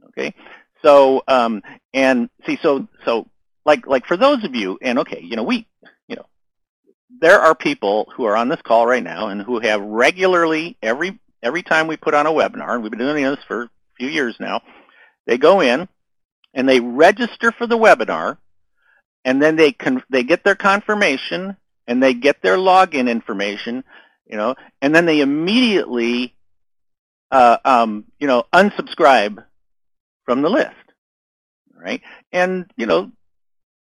S2: Okay, so um, and see, so so like like for those of you, and okay, you know, we, you know, there are people who are on this call right now and who have regularly every every time we put on a webinar, and we've been doing this for a few years now, they go in and they register for the webinar and then they con- they get their confirmation and they get their login information, you know, and then they immediately, uh, um, you know, unsubscribe from the list, right? And you know,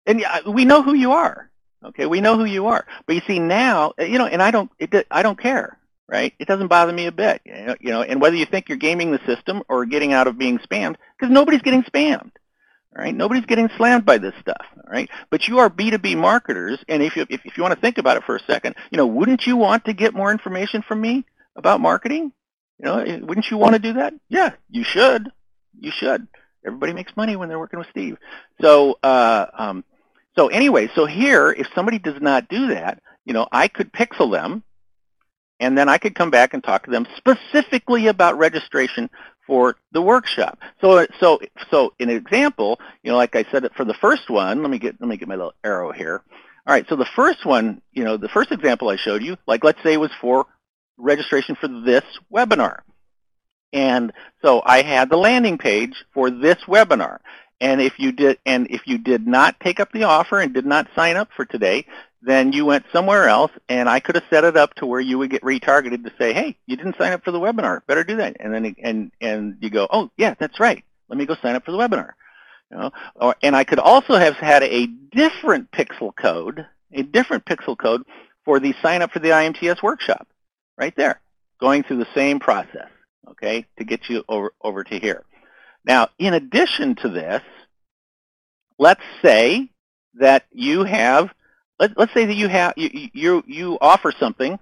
S2: and we know who you are. Okay, we know who you are. But you see now, you know, and I don't, it, I don't care, right? It doesn't bother me a bit, you know, you know. And whether you think you're gaming the system or getting out of being spammed, because nobody's getting spammed. All right, nobody's getting slammed by this stuff. All right, but you are B2B marketers, and if you if, if you want to think about it for a second, you know, wouldn't you want to get more information from me about marketing? You know, eh, wouldn't you want to do that? Yeah, you should. You should. Everybody makes money when they're working with Steve. So, uh, um, so anyway, so here, if somebody does not do that, you know, I could pixel them, and then I could come back and talk to them specifically about registration for the workshop. So, so, so, an example, you know, like I said for the first one, let me get let me get my little arrow here. All right, so the first one, you know, the first example I showed you, like let's say it was for registration for this webinar. And so I had the landing page for this webinar. And if you did and if you did not take up the offer and did not sign up for today, then you went somewhere else and I could have set it up to where you would get retargeted to say, "Hey, you didn't sign up for the webinar. Better do that." And then and and you go, "Oh, yeah, that's right. Let me go sign up for the webinar." You know, or and I could also have had a different pixel code, a different pixel code for the sign up for the IMTS workshop right there, going through the same process, okay, to get you over, over to here. Now, in addition to this, let's say that you have, let, let's say that you have, you, you, you offer something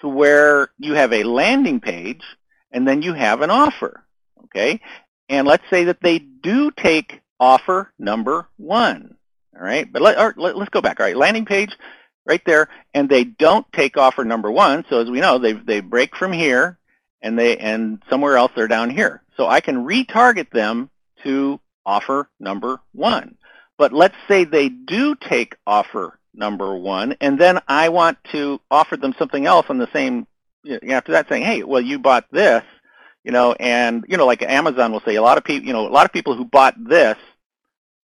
S2: to where you have a landing page and then you have an offer, okay? And let's say that they do take offer number one, all right? But let, let, us go back, all right? Landing page, right there, and they don't take offer number one. So as we know, they they break from here, and they and somewhere else they're down here. So I can retarget them to offer number one. But let's say they do take offer number one, and then I want to offer them something else on the same. You know, after that, saying, "Hey, well, you bought this." You know, and you know, like Amazon will say, a lot of people, you know, a lot of people who bought this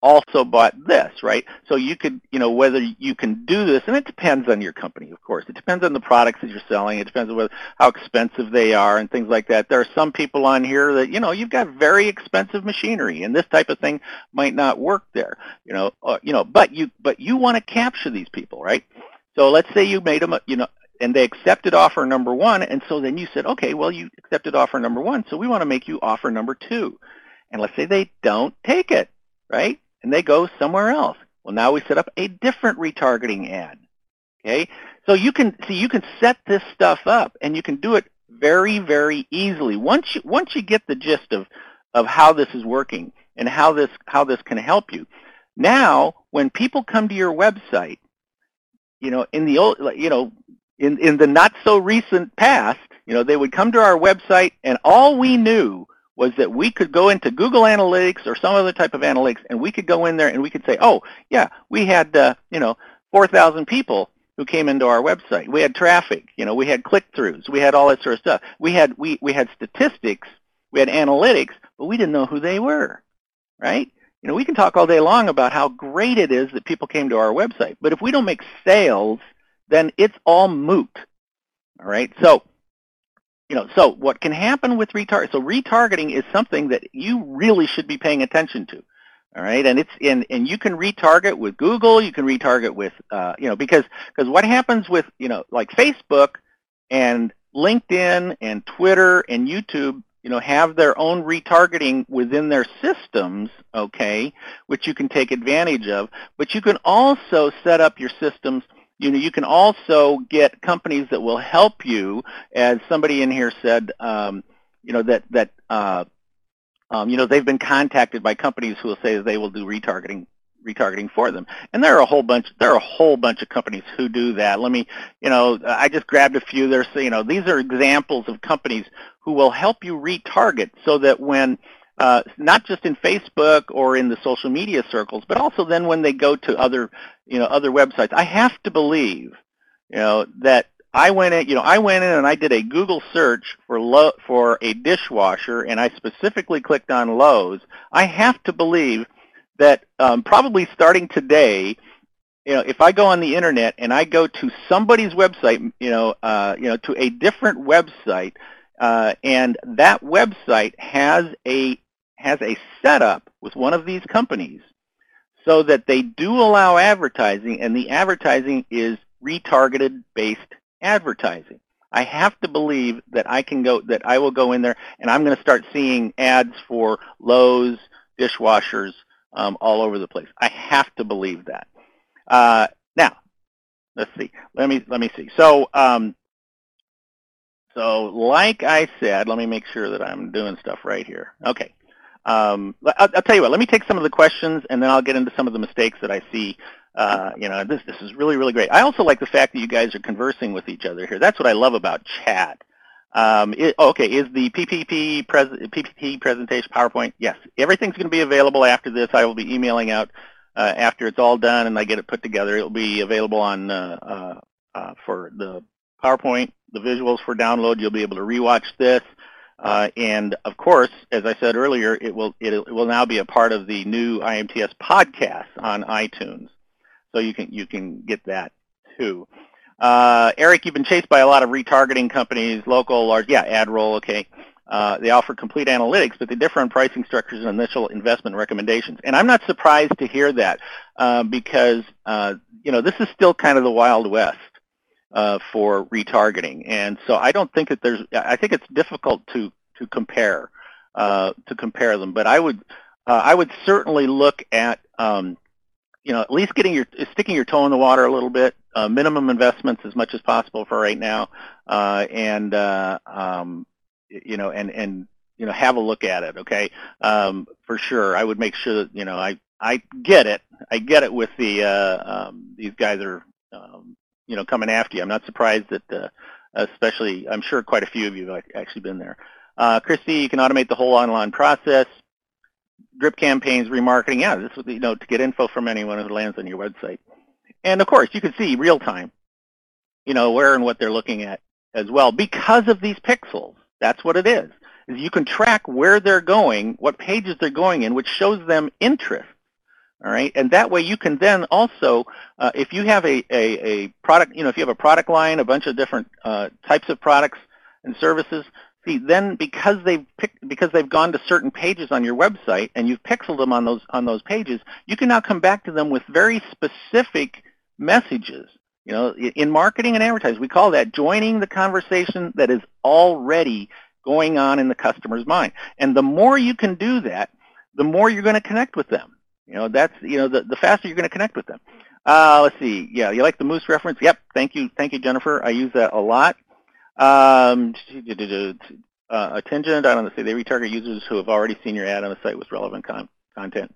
S2: also bought this, right? So you could, you know, whether you can do this, and it depends on your company, of course. It depends on the products that you're selling. It depends on whether, how expensive they are and things like that. There are some people on here that, you know, you've got very expensive machinery, and this type of thing might not work there, you know, uh, you know, but you, but you want to capture these people, right? So let's say you made them, a, you know, and they accepted offer number one, and so then you said, okay, well, you accepted offer number one, so we want to make you offer number two. And let's say they don't take it, right? And they go somewhere else. Well, now we set up a different retargeting ad. Okay, so you can see you can set this stuff up, and you can do it very, very easily. Once you once you get the gist of of how this is working and how this how this can help you. Now, when people come to your website, you know, in the old, you know, in in the not so recent past, you know, they would come to our website, and all we knew was that we could go into Google Analytics or some other type of analytics, and we could go in there and we could say, oh, yeah, we had, uh, you know, 4,000 people who came into our website. We had traffic, you know, we had click-throughs, we had all that sort of stuff. We had, we, we had statistics, we had analytics, but we didn't know who they were, right? You know, we can talk all day long about how great it is that people came to our website, but if we don't make sales, then it's all moot, all right? So you know, so what can happen with retarget? So retargeting is something that you really should be paying attention to. All right, and it's in, and you can retarget with Google. You can retarget with, uh, you know, because because what happens with, you know, like Facebook and LinkedIn and Twitter and YouTube, you know, have their own retargeting within their systems, okay, which you can take advantage of. But you can also set up your systems you know, you can also get companies that will help you, as somebody in here said, um, you know, that, that uh, um, you know, they've been contacted by companies who will say they will do retargeting retargeting for them. And there are a whole bunch there are a whole bunch of companies who do that. Let me, you know, I just grabbed a few. There's, you know, these are examples of companies who will help you retarget so that when uh, not just in Facebook or in the social media circles, but also then when they go to other, you know, other websites. I have to believe, you know, that I went in, you know, I went in and I did a Google search for Lo- for a dishwasher, and I specifically clicked on Lowe's. I have to believe that um, probably starting today, you know, if I go on the internet and I go to somebody's website, you know, uh, you know, to a different website, uh, and that website has a has a setup with one of these companies so that they do allow advertising and the advertising is retargeted based advertising. I have to believe that I can go that I will go in there and I'm going to start seeing ads for Lowe's dishwashers um, all over the place. I have to believe that. Uh, now, let's see. Let me let me see. So um, so like I said, let me make sure that I'm doing stuff right here. Okay. Um, I'll, I'll, tell you what. Let me take some of the questions, and then I'll get into some of the mistakes that I see. Uh, you know, this this is really really great. I also like the fact that you guys are conversing with each other here. That's what I love about chat. Um, it, okay, is the PPP, pres presentation PowerPoint? Yes, everything's going to be available after this. I will be emailing out uh, after it's all done and I get it put together. It will be available on uh, uh, uh for the PowerPoint, the visuals for download. You'll be able to rewatch this. Uh, and of course, as I said earlier, it will it, will now be a part of the new IMTS podcast on iTunes, so you can you can get that too. Uh, Eric, you've been chased by a lot of retargeting companies, local, large, yeah, AdRoll, okay. Uh, they offer complete analytics, but they differ on pricing structures and initial investment recommendations. And I'm not surprised to hear that uh, because, uh, you know, this is still kind of the Wild West uh, for retargeting. And so I don't think that there's, I think it's difficult to, to compare, uh, to compare them. But I would, uh, I would certainly look at, um, you know, at least getting your sticking your toe in the water a little bit. Uh, minimum investments as much as possible for right now, uh, and uh, um, you know, and and you know, have a look at it. Okay, um, for sure. I would make sure that you know, I I get it. I get it with the uh, um, these guys are um, you know coming after you. I'm not surprised that, uh, especially I'm sure quite a few of you have actually been there. Uh, Christy, you can automate the whole online process drip campaigns, remarketing. Yeah, this would you know to get info from anyone who lands on your website. And of course, you can see real time, you know, where and what they're looking at as well because of these pixels. That's what it is. Is you can track where they're going, what pages they're going in, which shows them interest. All right, and that way you can then also, uh, if you have a, a, a, product, you know, if you have a product line, a bunch of different uh, types of products and services, See, then because they've picked, because they've gone to certain pages on your website and you've pixeled them on those on those pages, you can now come back to them with very specific messages. You know, in marketing and advertising, we call that joining the conversation that is already going on in the customer's mind. And the more you can do that, the more you're going to connect with them. You know, that's you know the, the faster you're going to connect with them. Uh, let's see. Yeah, you like the moose reference? Yep. Thank you. Thank you, Jennifer. I use that a lot. Um, uh, attention, I don't say they retarget users who have already seen your ad on the site with relevant con content.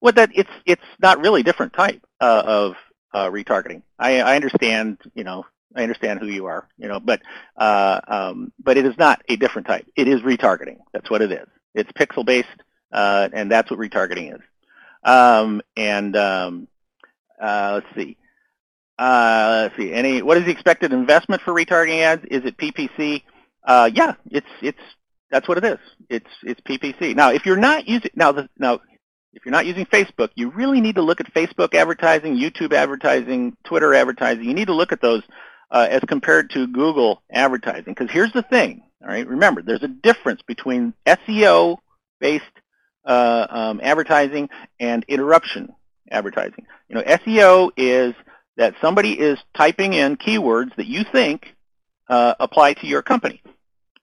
S2: Well, that it's it's not really different type uh, of uh, retargeting. I, I understand, you know, I understand who you are, you know, but uh, um, but it is not a different type. It is retargeting. That's what it is. It's pixel based, uh, and that's what retargeting is. Um, and um, uh, let's see. Uh, let's see. Any what is the expected investment for retargeting ads? Is it PPC? Uh, yeah, it's it's that's what it is. It's it's PPC. Now, if you're not using now the, now if you're not using Facebook, you really need to look at Facebook advertising, YouTube advertising, Twitter advertising. You need to look at those uh, as compared to Google advertising. Because here's the thing. All right, remember, there's a difference between SEO-based uh, um, advertising and interruption advertising. You know, SEO is that somebody is typing in keywords that you think uh, apply to your company.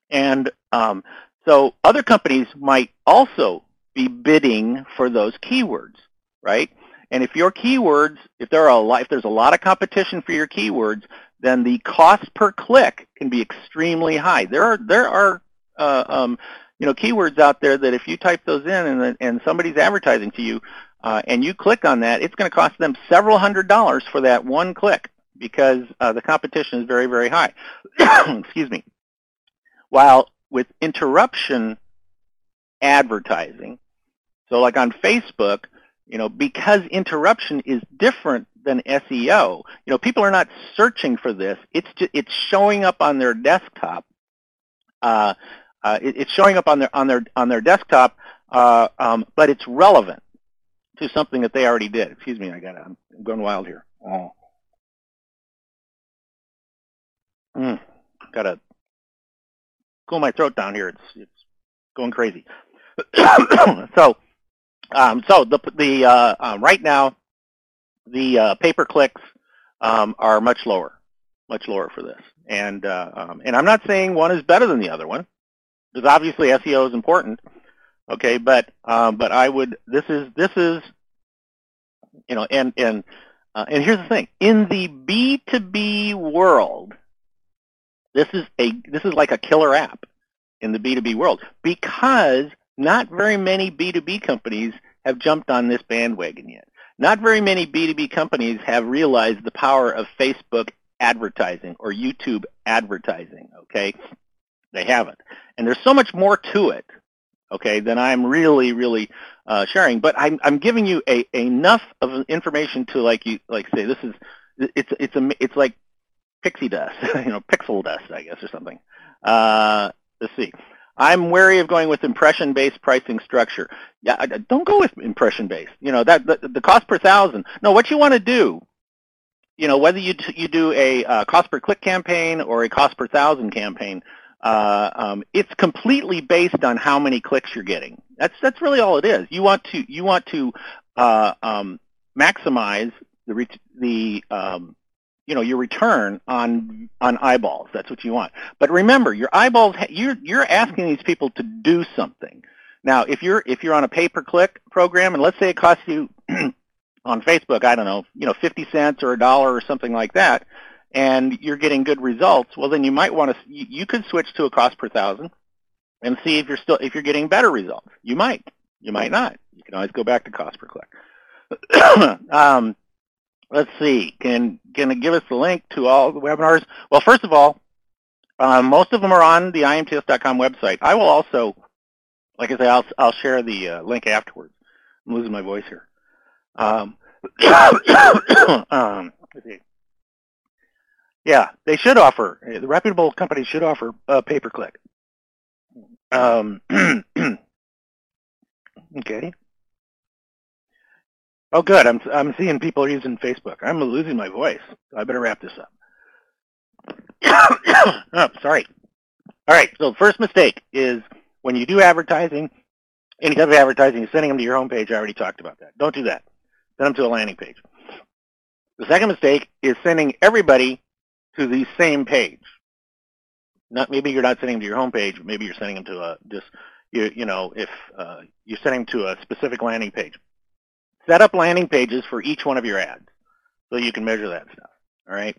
S2: And um, so other companies might also be bidding for those keywords, right? And if your keywords, if there are a lot, if there's a lot of competition for your keywords, then the cost per click can be extremely high. There are there are uh, um, you know keywords out there that if you type those in and and somebody's advertising to you, uh, and you click on that, it's going to cost them several hundred dollars for that one click because uh, the competition is very, very high. *coughs* Excuse me. While with interruption advertising, so like on Facebook, you know, because interruption is different than SEO, you know, people are not searching for this. It's just, it's showing up on their desktop. Uh, uh, it, it's showing up on their on their on their desktop, uh, um, but it's relevant to something that they already did. Excuse me, I got I'm going wild here. Oh. Mm, gotta cool my throat down here. It's it's going crazy. *coughs* so, um, so the the uh, uh, right now the uh, pay per clicks um, are much lower, much lower for this. And uh, um, and I'm not saying one is better than the other one, because obviously SEO is important. Okay, but um, but I would this is this is you know and and uh, and here's the thing in the B2B world, this is a this is like a killer app in the B2B world because not very many B2B companies have jumped on this bandwagon yet. Not very many B2B companies have realized the power of Facebook advertising or YouTube advertising, okay? They haven't. And there's so much more to it, okay, than I'm really, really uh, sharing. But I'm, I'm giving you a, enough of information to like you, like say this is, it's, it's, a, it's like pixie dust, *laughs* you know, pixel dust, I guess, or something. Uh, let's see. I'm wary of going with impression-based pricing structure. Yeah, don't go with impression-based. You know that the, the, cost per thousand. No, what you want to do, you know, whether you you do a uh, cost per click campaign or a cost per thousand campaign, uh, um, it's completely based on how many clicks you're getting. That's that's really all it is. You want to you want to uh, um, maximize the the um, you know your return on on eyeballs. That's what you want. But remember, your eyeballs you're you're asking these people to do something. Now, if you're if you're on a pay-per-click program, and let's say it costs you *clears throat* on Facebook, I don't know, you know, 50 cents or a dollar or something like that, and you're getting good results, well, then you might want to you, could switch to a cost per thousand and see if you're still if you're getting better results. You might, you might not. You can always go back to cost per click. *coughs* um, let's see, can can it give us the link to all the webinars? Well, first of all, um, most of them are on the imts.com website. I will also, like I say, I'll I'll share the uh, link afterwards. I'm losing my voice here. Um, *coughs* um, yeah, they should offer. The reputable companies should offer uh, pay-per-click. Um, *clears throat* okay. Oh, good. I'm I'm seeing people using Facebook. I'm losing my voice. I better wrap this up. *coughs* oh, sorry. All right. So first mistake is when you do advertising, any type of advertising, you're sending them to your homepage. I already talked about that. Don't do that. Send them to a landing page. The second mistake is sending everybody to the same page. Not maybe you're not sending them to your homepage. Maybe you're sending them to a just you you know if uh, you're sending them to a specific landing page. Set up landing pages for each one of your ads so you can measure that stuff, all right?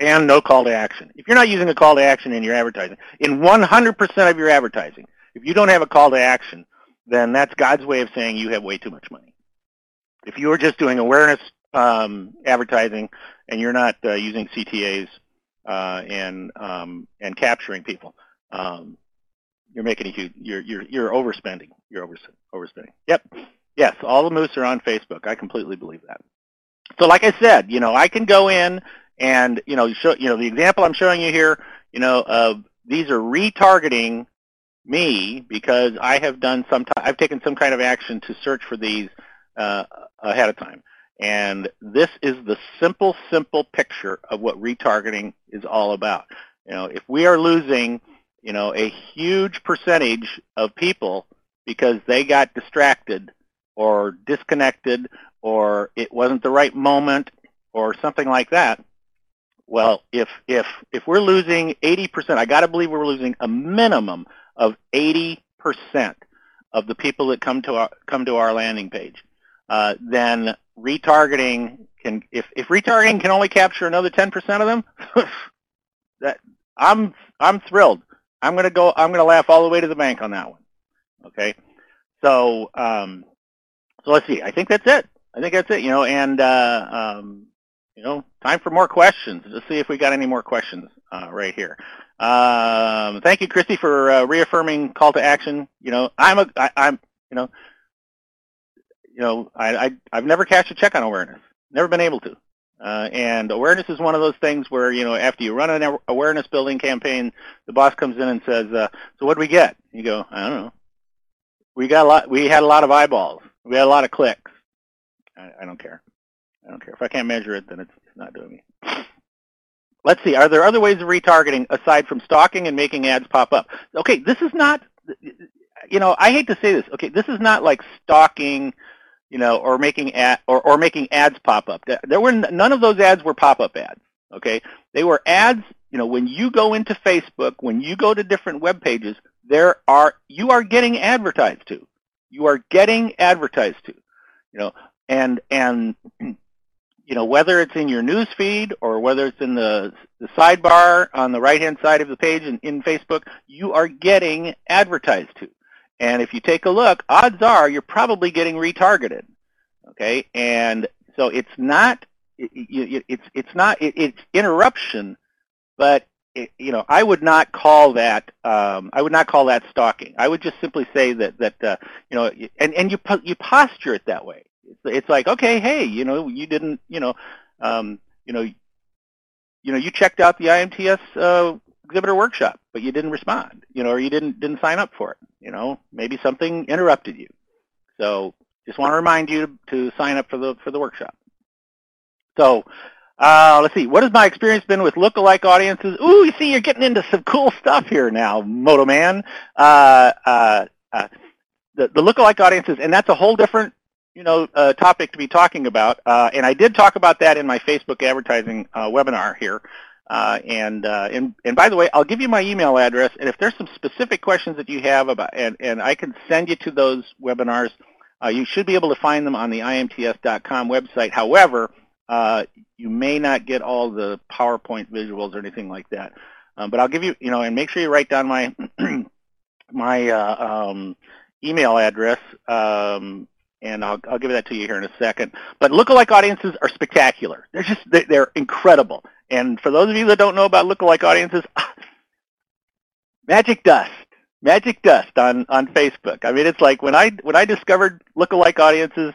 S2: And no call to action. If you're not using a call to action in your advertising, in 100% of your advertising, if you don't have a call to action, then that's God's way of saying you have way too much money. If you are just doing awareness um, advertising and you're not uh, using CTAs uh, and um, and capturing people, um, you're making a huge. You're you're you're overspending. You're overspending. Yep. Yes, all the moose are on Facebook. I completely believe that. So like I said, you know, I can go in and, you know, show, you know, the example I'm showing you here, you know, uh, these are retargeting me because I have done some, I've taken some kind of action to search for these uh, ahead of time. And this is the simple, simple picture of what retargeting is all about. You know, if we are losing, you know, a huge percentage of people because they got distracted or disconnected or it wasn't the right moment or something like that, well, if if if we're losing 80%, I got to believe we're losing a minimum of 80% of the people that come to our come to our landing page. Uh, then retargeting can if if retargeting can only capture another 10% of them, *laughs* that I'm I'm thrilled. I'm gonna go. I'm gonna laugh all the way to the bank on that one. Okay, so um, so let's see. I think that's it. I think that's it. You know, and uh, um, you know, time for more questions. Let's see if we got any more questions uh, right here. Um, thank you, Christy, for uh, reaffirming call to action. You know, I'm a, I, I'm, you know, you know, I, I, I've never cashed a check on awareness. Never been able to. Uh, and awareness is one of those things where, you know, after you run an awareness building campaign, the boss comes in and says, uh, so what do we get? You go, I don't know. We got a lot, we had a lot of eyeballs. We had a lot of clicks. I, I don't care. I don't care. If I can't measure it, then it's, it's not doing me. Let's see. Are there other ways of retargeting aside from stalking and making ads pop up? Okay, this is not, you know, I hate to say this. Okay, this is not like stalking, you know, or making ad or, or making ads pop up. There were none of those ads were pop-up ads. Okay, they were ads. You know, when you go into Facebook, when you go to different web pages, there are you are getting advertised to you are getting advertised to, you know, and and *clears throat* you know whether it's in your news feed or whether it's in the the sidebar on the right hand side of the page in, in Facebook, you are getting advertised to, And if you take a look, odds are you're probably getting retargeted. Okay, and so it's not it, it's it's not it, it's interruption, but it, you know I would not call that um, I would not call that stalking. I would just simply say that that uh, you know and and you you posture it that way. It's, it's like okay, hey, you know you didn't you know um, you know you know you checked out the IMTS uh, exhibitor workshop, but you didn't respond, you know, or you didn't didn't sign up for it. You know, maybe something interrupted you. So just want to remind you to, to sign up for the for the workshop. So uh, let's see. What has my experience been with lookalike audiences? Ooh, you see, you're getting into some cool stuff here now, Moto Man. Uh, uh, uh, the, the lookalike audiences, and that's a whole different, you know, uh, topic to be talking about. Uh, and I did talk about that in my Facebook advertising uh, webinar here. Uh, and, uh, and and by the way, I'll give you my email address, and if there's some specific questions that you have about, and, and I can send you to those webinars. Uh, you should be able to find them on the imts.com website. However, uh, you may not get all the PowerPoint visuals or anything like that. Um, but I'll give you, you know, and make sure you write down my *clears throat* my uh, um, email address, um, and I'll, I'll give that to you here in a second. But lookalike audiences are spectacular. They're just they're incredible. And for those of you that don't know about lookalike audiences, *laughs* magic dust, magic dust on on Facebook. I mean, it's like when I when I discovered lookalike audiences,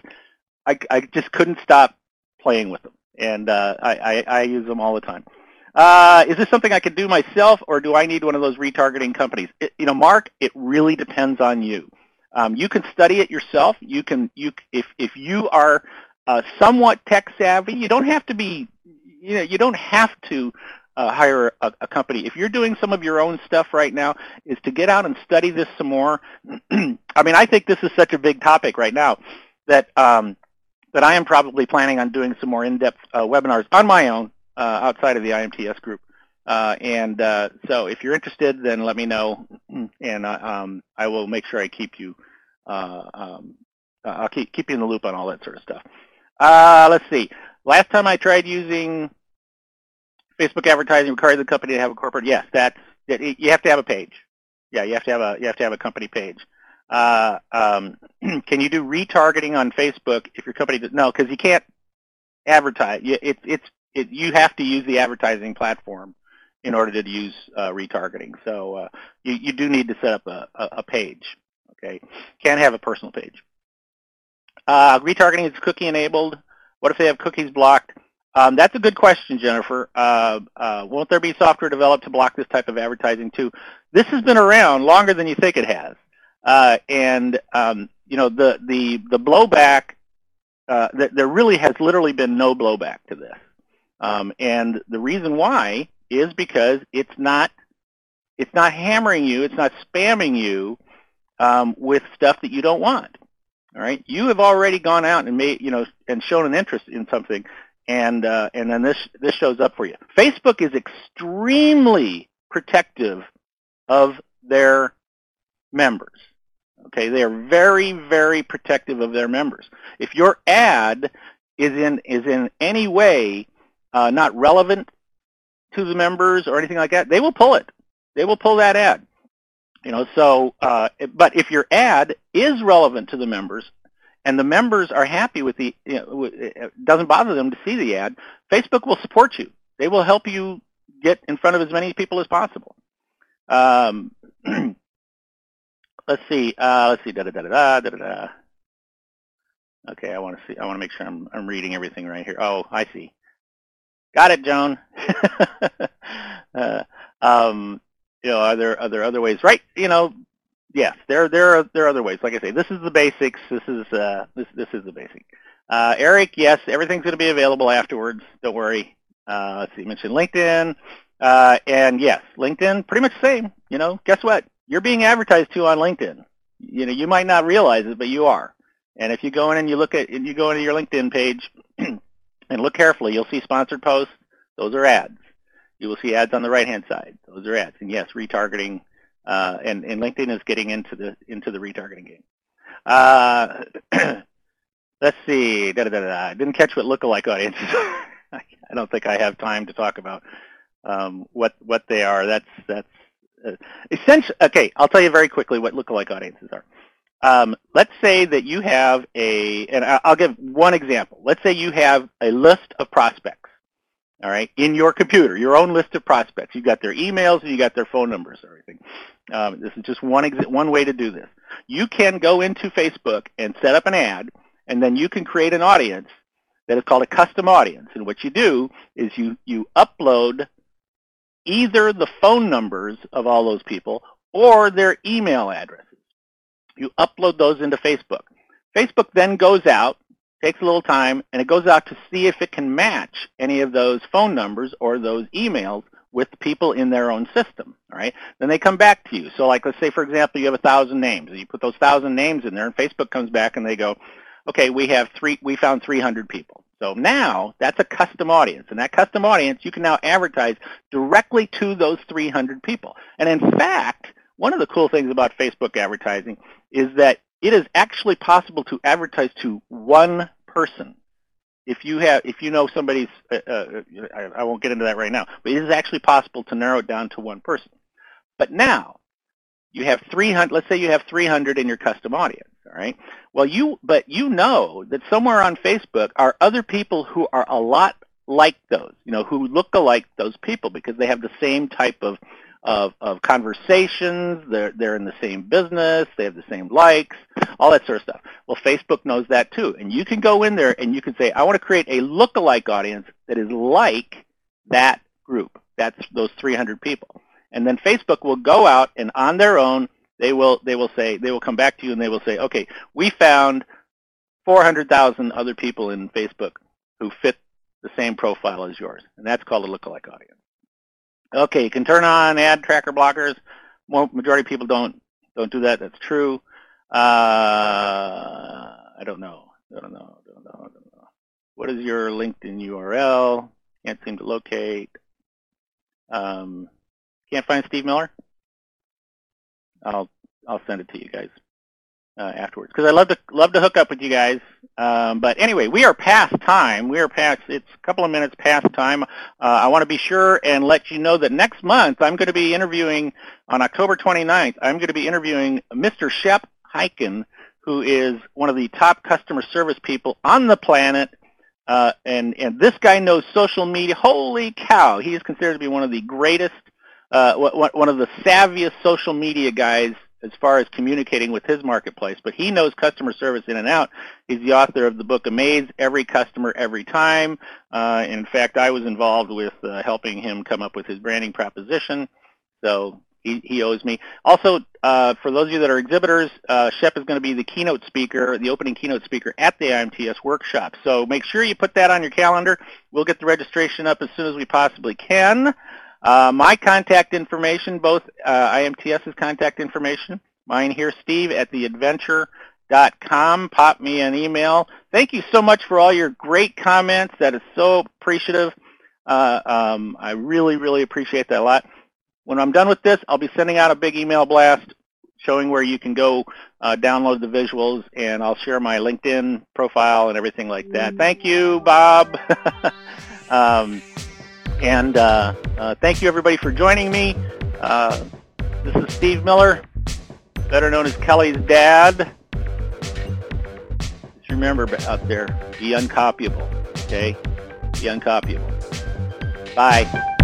S2: I I just couldn't stop playing with them, and uh, I, I, I use them all the time. Uh, is this something I can do myself, or do I need one of those retargeting companies? It, you know, Mark, it really depends on you. Um, you can study it yourself. You can, you if if you are uh, somewhat tech savvy, you don't have to be, you know, you don't have to uh, hire a, a, company. If you're doing some of your own stuff right now, is to get out and study this some more. *clears throat* I mean, I think this is such a big topic right now that um, that I am probably planning on doing some more in-depth uh, webinars on my own uh, outside of the IMTS group. Uh, and uh, so if you're interested, then let me know, and uh, um, I will make sure I keep you, uh, um, I'll keep, keep you in the loop on all that sort of stuff. let's see. Last time I tried using Facebook advertising required the company to have a corporate. Yes, that's you have to have a page. Yeah, you have to have a you have to have a company page. Uh, um, *clears throat* can you do retargeting on Facebook if your company does? No, because you can't advertise. It's it's it, you have to use the advertising platform in order to use uh, retargeting. So uh, you you do need to set up a, a, a page. Okay, can't have a personal page. Uh, retargeting is cookie enabled. What if they have cookies blocked? Um, that's a good question, Jennifer. Uh, uh, won't there be software developed to block this type of advertising too? This has been around longer than you think it has. Uh, and um, you know the the the blowback. Th there really has literally been no blowback to this, um, and the reason why is because it's not it's not hammering you, it's not spamming you um, with stuff that you don't want. All right, you have already gone out and made you know and shown an interest in something, and uh, and then this this shows up for you. Facebook is extremely protective of their members. Okay, they are very, very protective of their members. If your ad is in is in any way uh, not relevant to the members or anything like that, they will pull it. They will pull that ad. You know, so uh, but if your ad is relevant to the members and the members are happy with the, you know, it doesn't bother them to see the ad, Facebook will support you. They will help you get in front of as many people as possible. Um, *clears throat* let's see. Uh, let's see. Da da da da da da da. Okay, I want to see. I want to make sure I'm I'm reading everything right here. Oh, I see. Got it, Joan. *laughs* uh, um, you know, are there are there other ways? Right. You know, yes, there there are there are other ways. Like I say, this is the basics. This is uh, this this is the basic. Uh, Eric, yes, everything's going to be available afterwards. Don't worry. Uh, let's see. You mentioned LinkedIn, uh, and yes, LinkedIn, pretty much the same. You know, guess what? you're being advertised to on LinkedIn. You know, you might not realize it, but you are. And if you go in and you look at, and you go into your LinkedIn page *clears throat* and look carefully, you'll see sponsored posts. Those are ads. You will see ads on the right-hand side. Those are ads. And yes, retargeting, uh, and, and LinkedIn is getting into the into the retargeting game. Uh, *clears throat* let's see. Da, da, da, da. I didn't catch what lookalike audiences. *laughs* I don't think I have time to talk about um, what what they are. That's that's uh, essentially, okay, I'll tell you very quickly what lookalike audiences are. Um, let's say that you have a, and I'll give one example. Let's say you have a list of prospects, all right, in your computer, your own list of prospects. You've got their emails and you got their phone numbers, everything. Um, this is just one one way to do this. You can go into Facebook and set up an ad, and then you can create an audience that is called a custom audience. And what you do is you you upload either the phone numbers of all those people or their email addresses. You upload those into Facebook. Facebook then goes out, takes a little time, and it goes out to see if it can match any of those phone numbers or those emails with people in their own system. All right. Then they come back to you. So, like, let's say, for example, you have a thousand names, and you put those thousand names in there, and Facebook comes back and they go, "Okay, we have three. We found 300 people." So now that's a custom audience, and that custom audience you can now advertise directly to those 300 people. And in fact, one of the cool things about Facebook advertising is that it is actually possible to advertise to one person. If you have, if you know somebody's, uh, uh, I, I won't get into that right now, but it is actually possible to narrow it down to one person. But now, you have 300, let's say you have 300 in your custom audience, all right? Well, you, but you know that somewhere on Facebook are other people who are a lot like those, you know, who look alike those people because they have the same type of of, of conversations. They're, they're in the same business. They have the same likes, all that sort of stuff. Well, Facebook knows that too. And you can go in there and you can say, I want to create a lookalike audience that is like that group. That's those 300 people. And then Facebook will go out and on their own, they will, they will say, they will come back to you and they will say, okay, we found 400,000 other people in Facebook who fit the same profile as yours. And that's called a lookalike audience. Okay, you can turn on ad tracker blockers. More majority of people don't don't do that. That's true. Uh, I don't know. I don't know. I don't know. I don't know. What is your LinkedIn URL? Can't seem to locate. Um, can't find Steve Miller. I'll I'll send it to you guys uh, afterwards because I love to love to hook up with you guys. Um, but anyway, we are past time. We are past. It's a couple of minutes past time. Uh, I want to be sure and let you know that next month I'm going to be interviewing on October 29th. I'm going to be interviewing Mr. Shep Hyken, who is one of the top customer service people on the planet. Uh, and and this guy knows social media. Holy cow! He is considered to be one of the greatest, uh, one of the savviest social media guys as far as communicating with his marketplace, but he knows customer service in and out. He's the author of the book Amaze Every Customer Every Time. Uh, in fact, I was involved with uh, helping him come up with his branding proposition, so he, he owes me. Also, uh, for those of you that are exhibitors, uh, Shep is going to be the keynote speaker, the opening keynote speaker at the IMTS workshop. So make sure you put that on your calendar. We'll get the registration up as soon as we possibly can. Uh, my contact information, both uh, IMTS's contact information, mine here, Steve at theadventure.com. Pop me an email. Thank you so much for all your great comments. That is so appreciative. Uh, um, I really, really appreciate that a lot. When I'm done with this, I'll be sending out a big email blast showing where you can go uh, download the visuals, and I'll share my LinkedIn profile and everything like that. Thank you, Bob. *laughs* um, and uh, uh, thank you everybody for joining me. Uh, this is Steve Miller, better known as Kelly's dad. Just remember out there, be uncopyable, okay? Be uncopyable. Bye.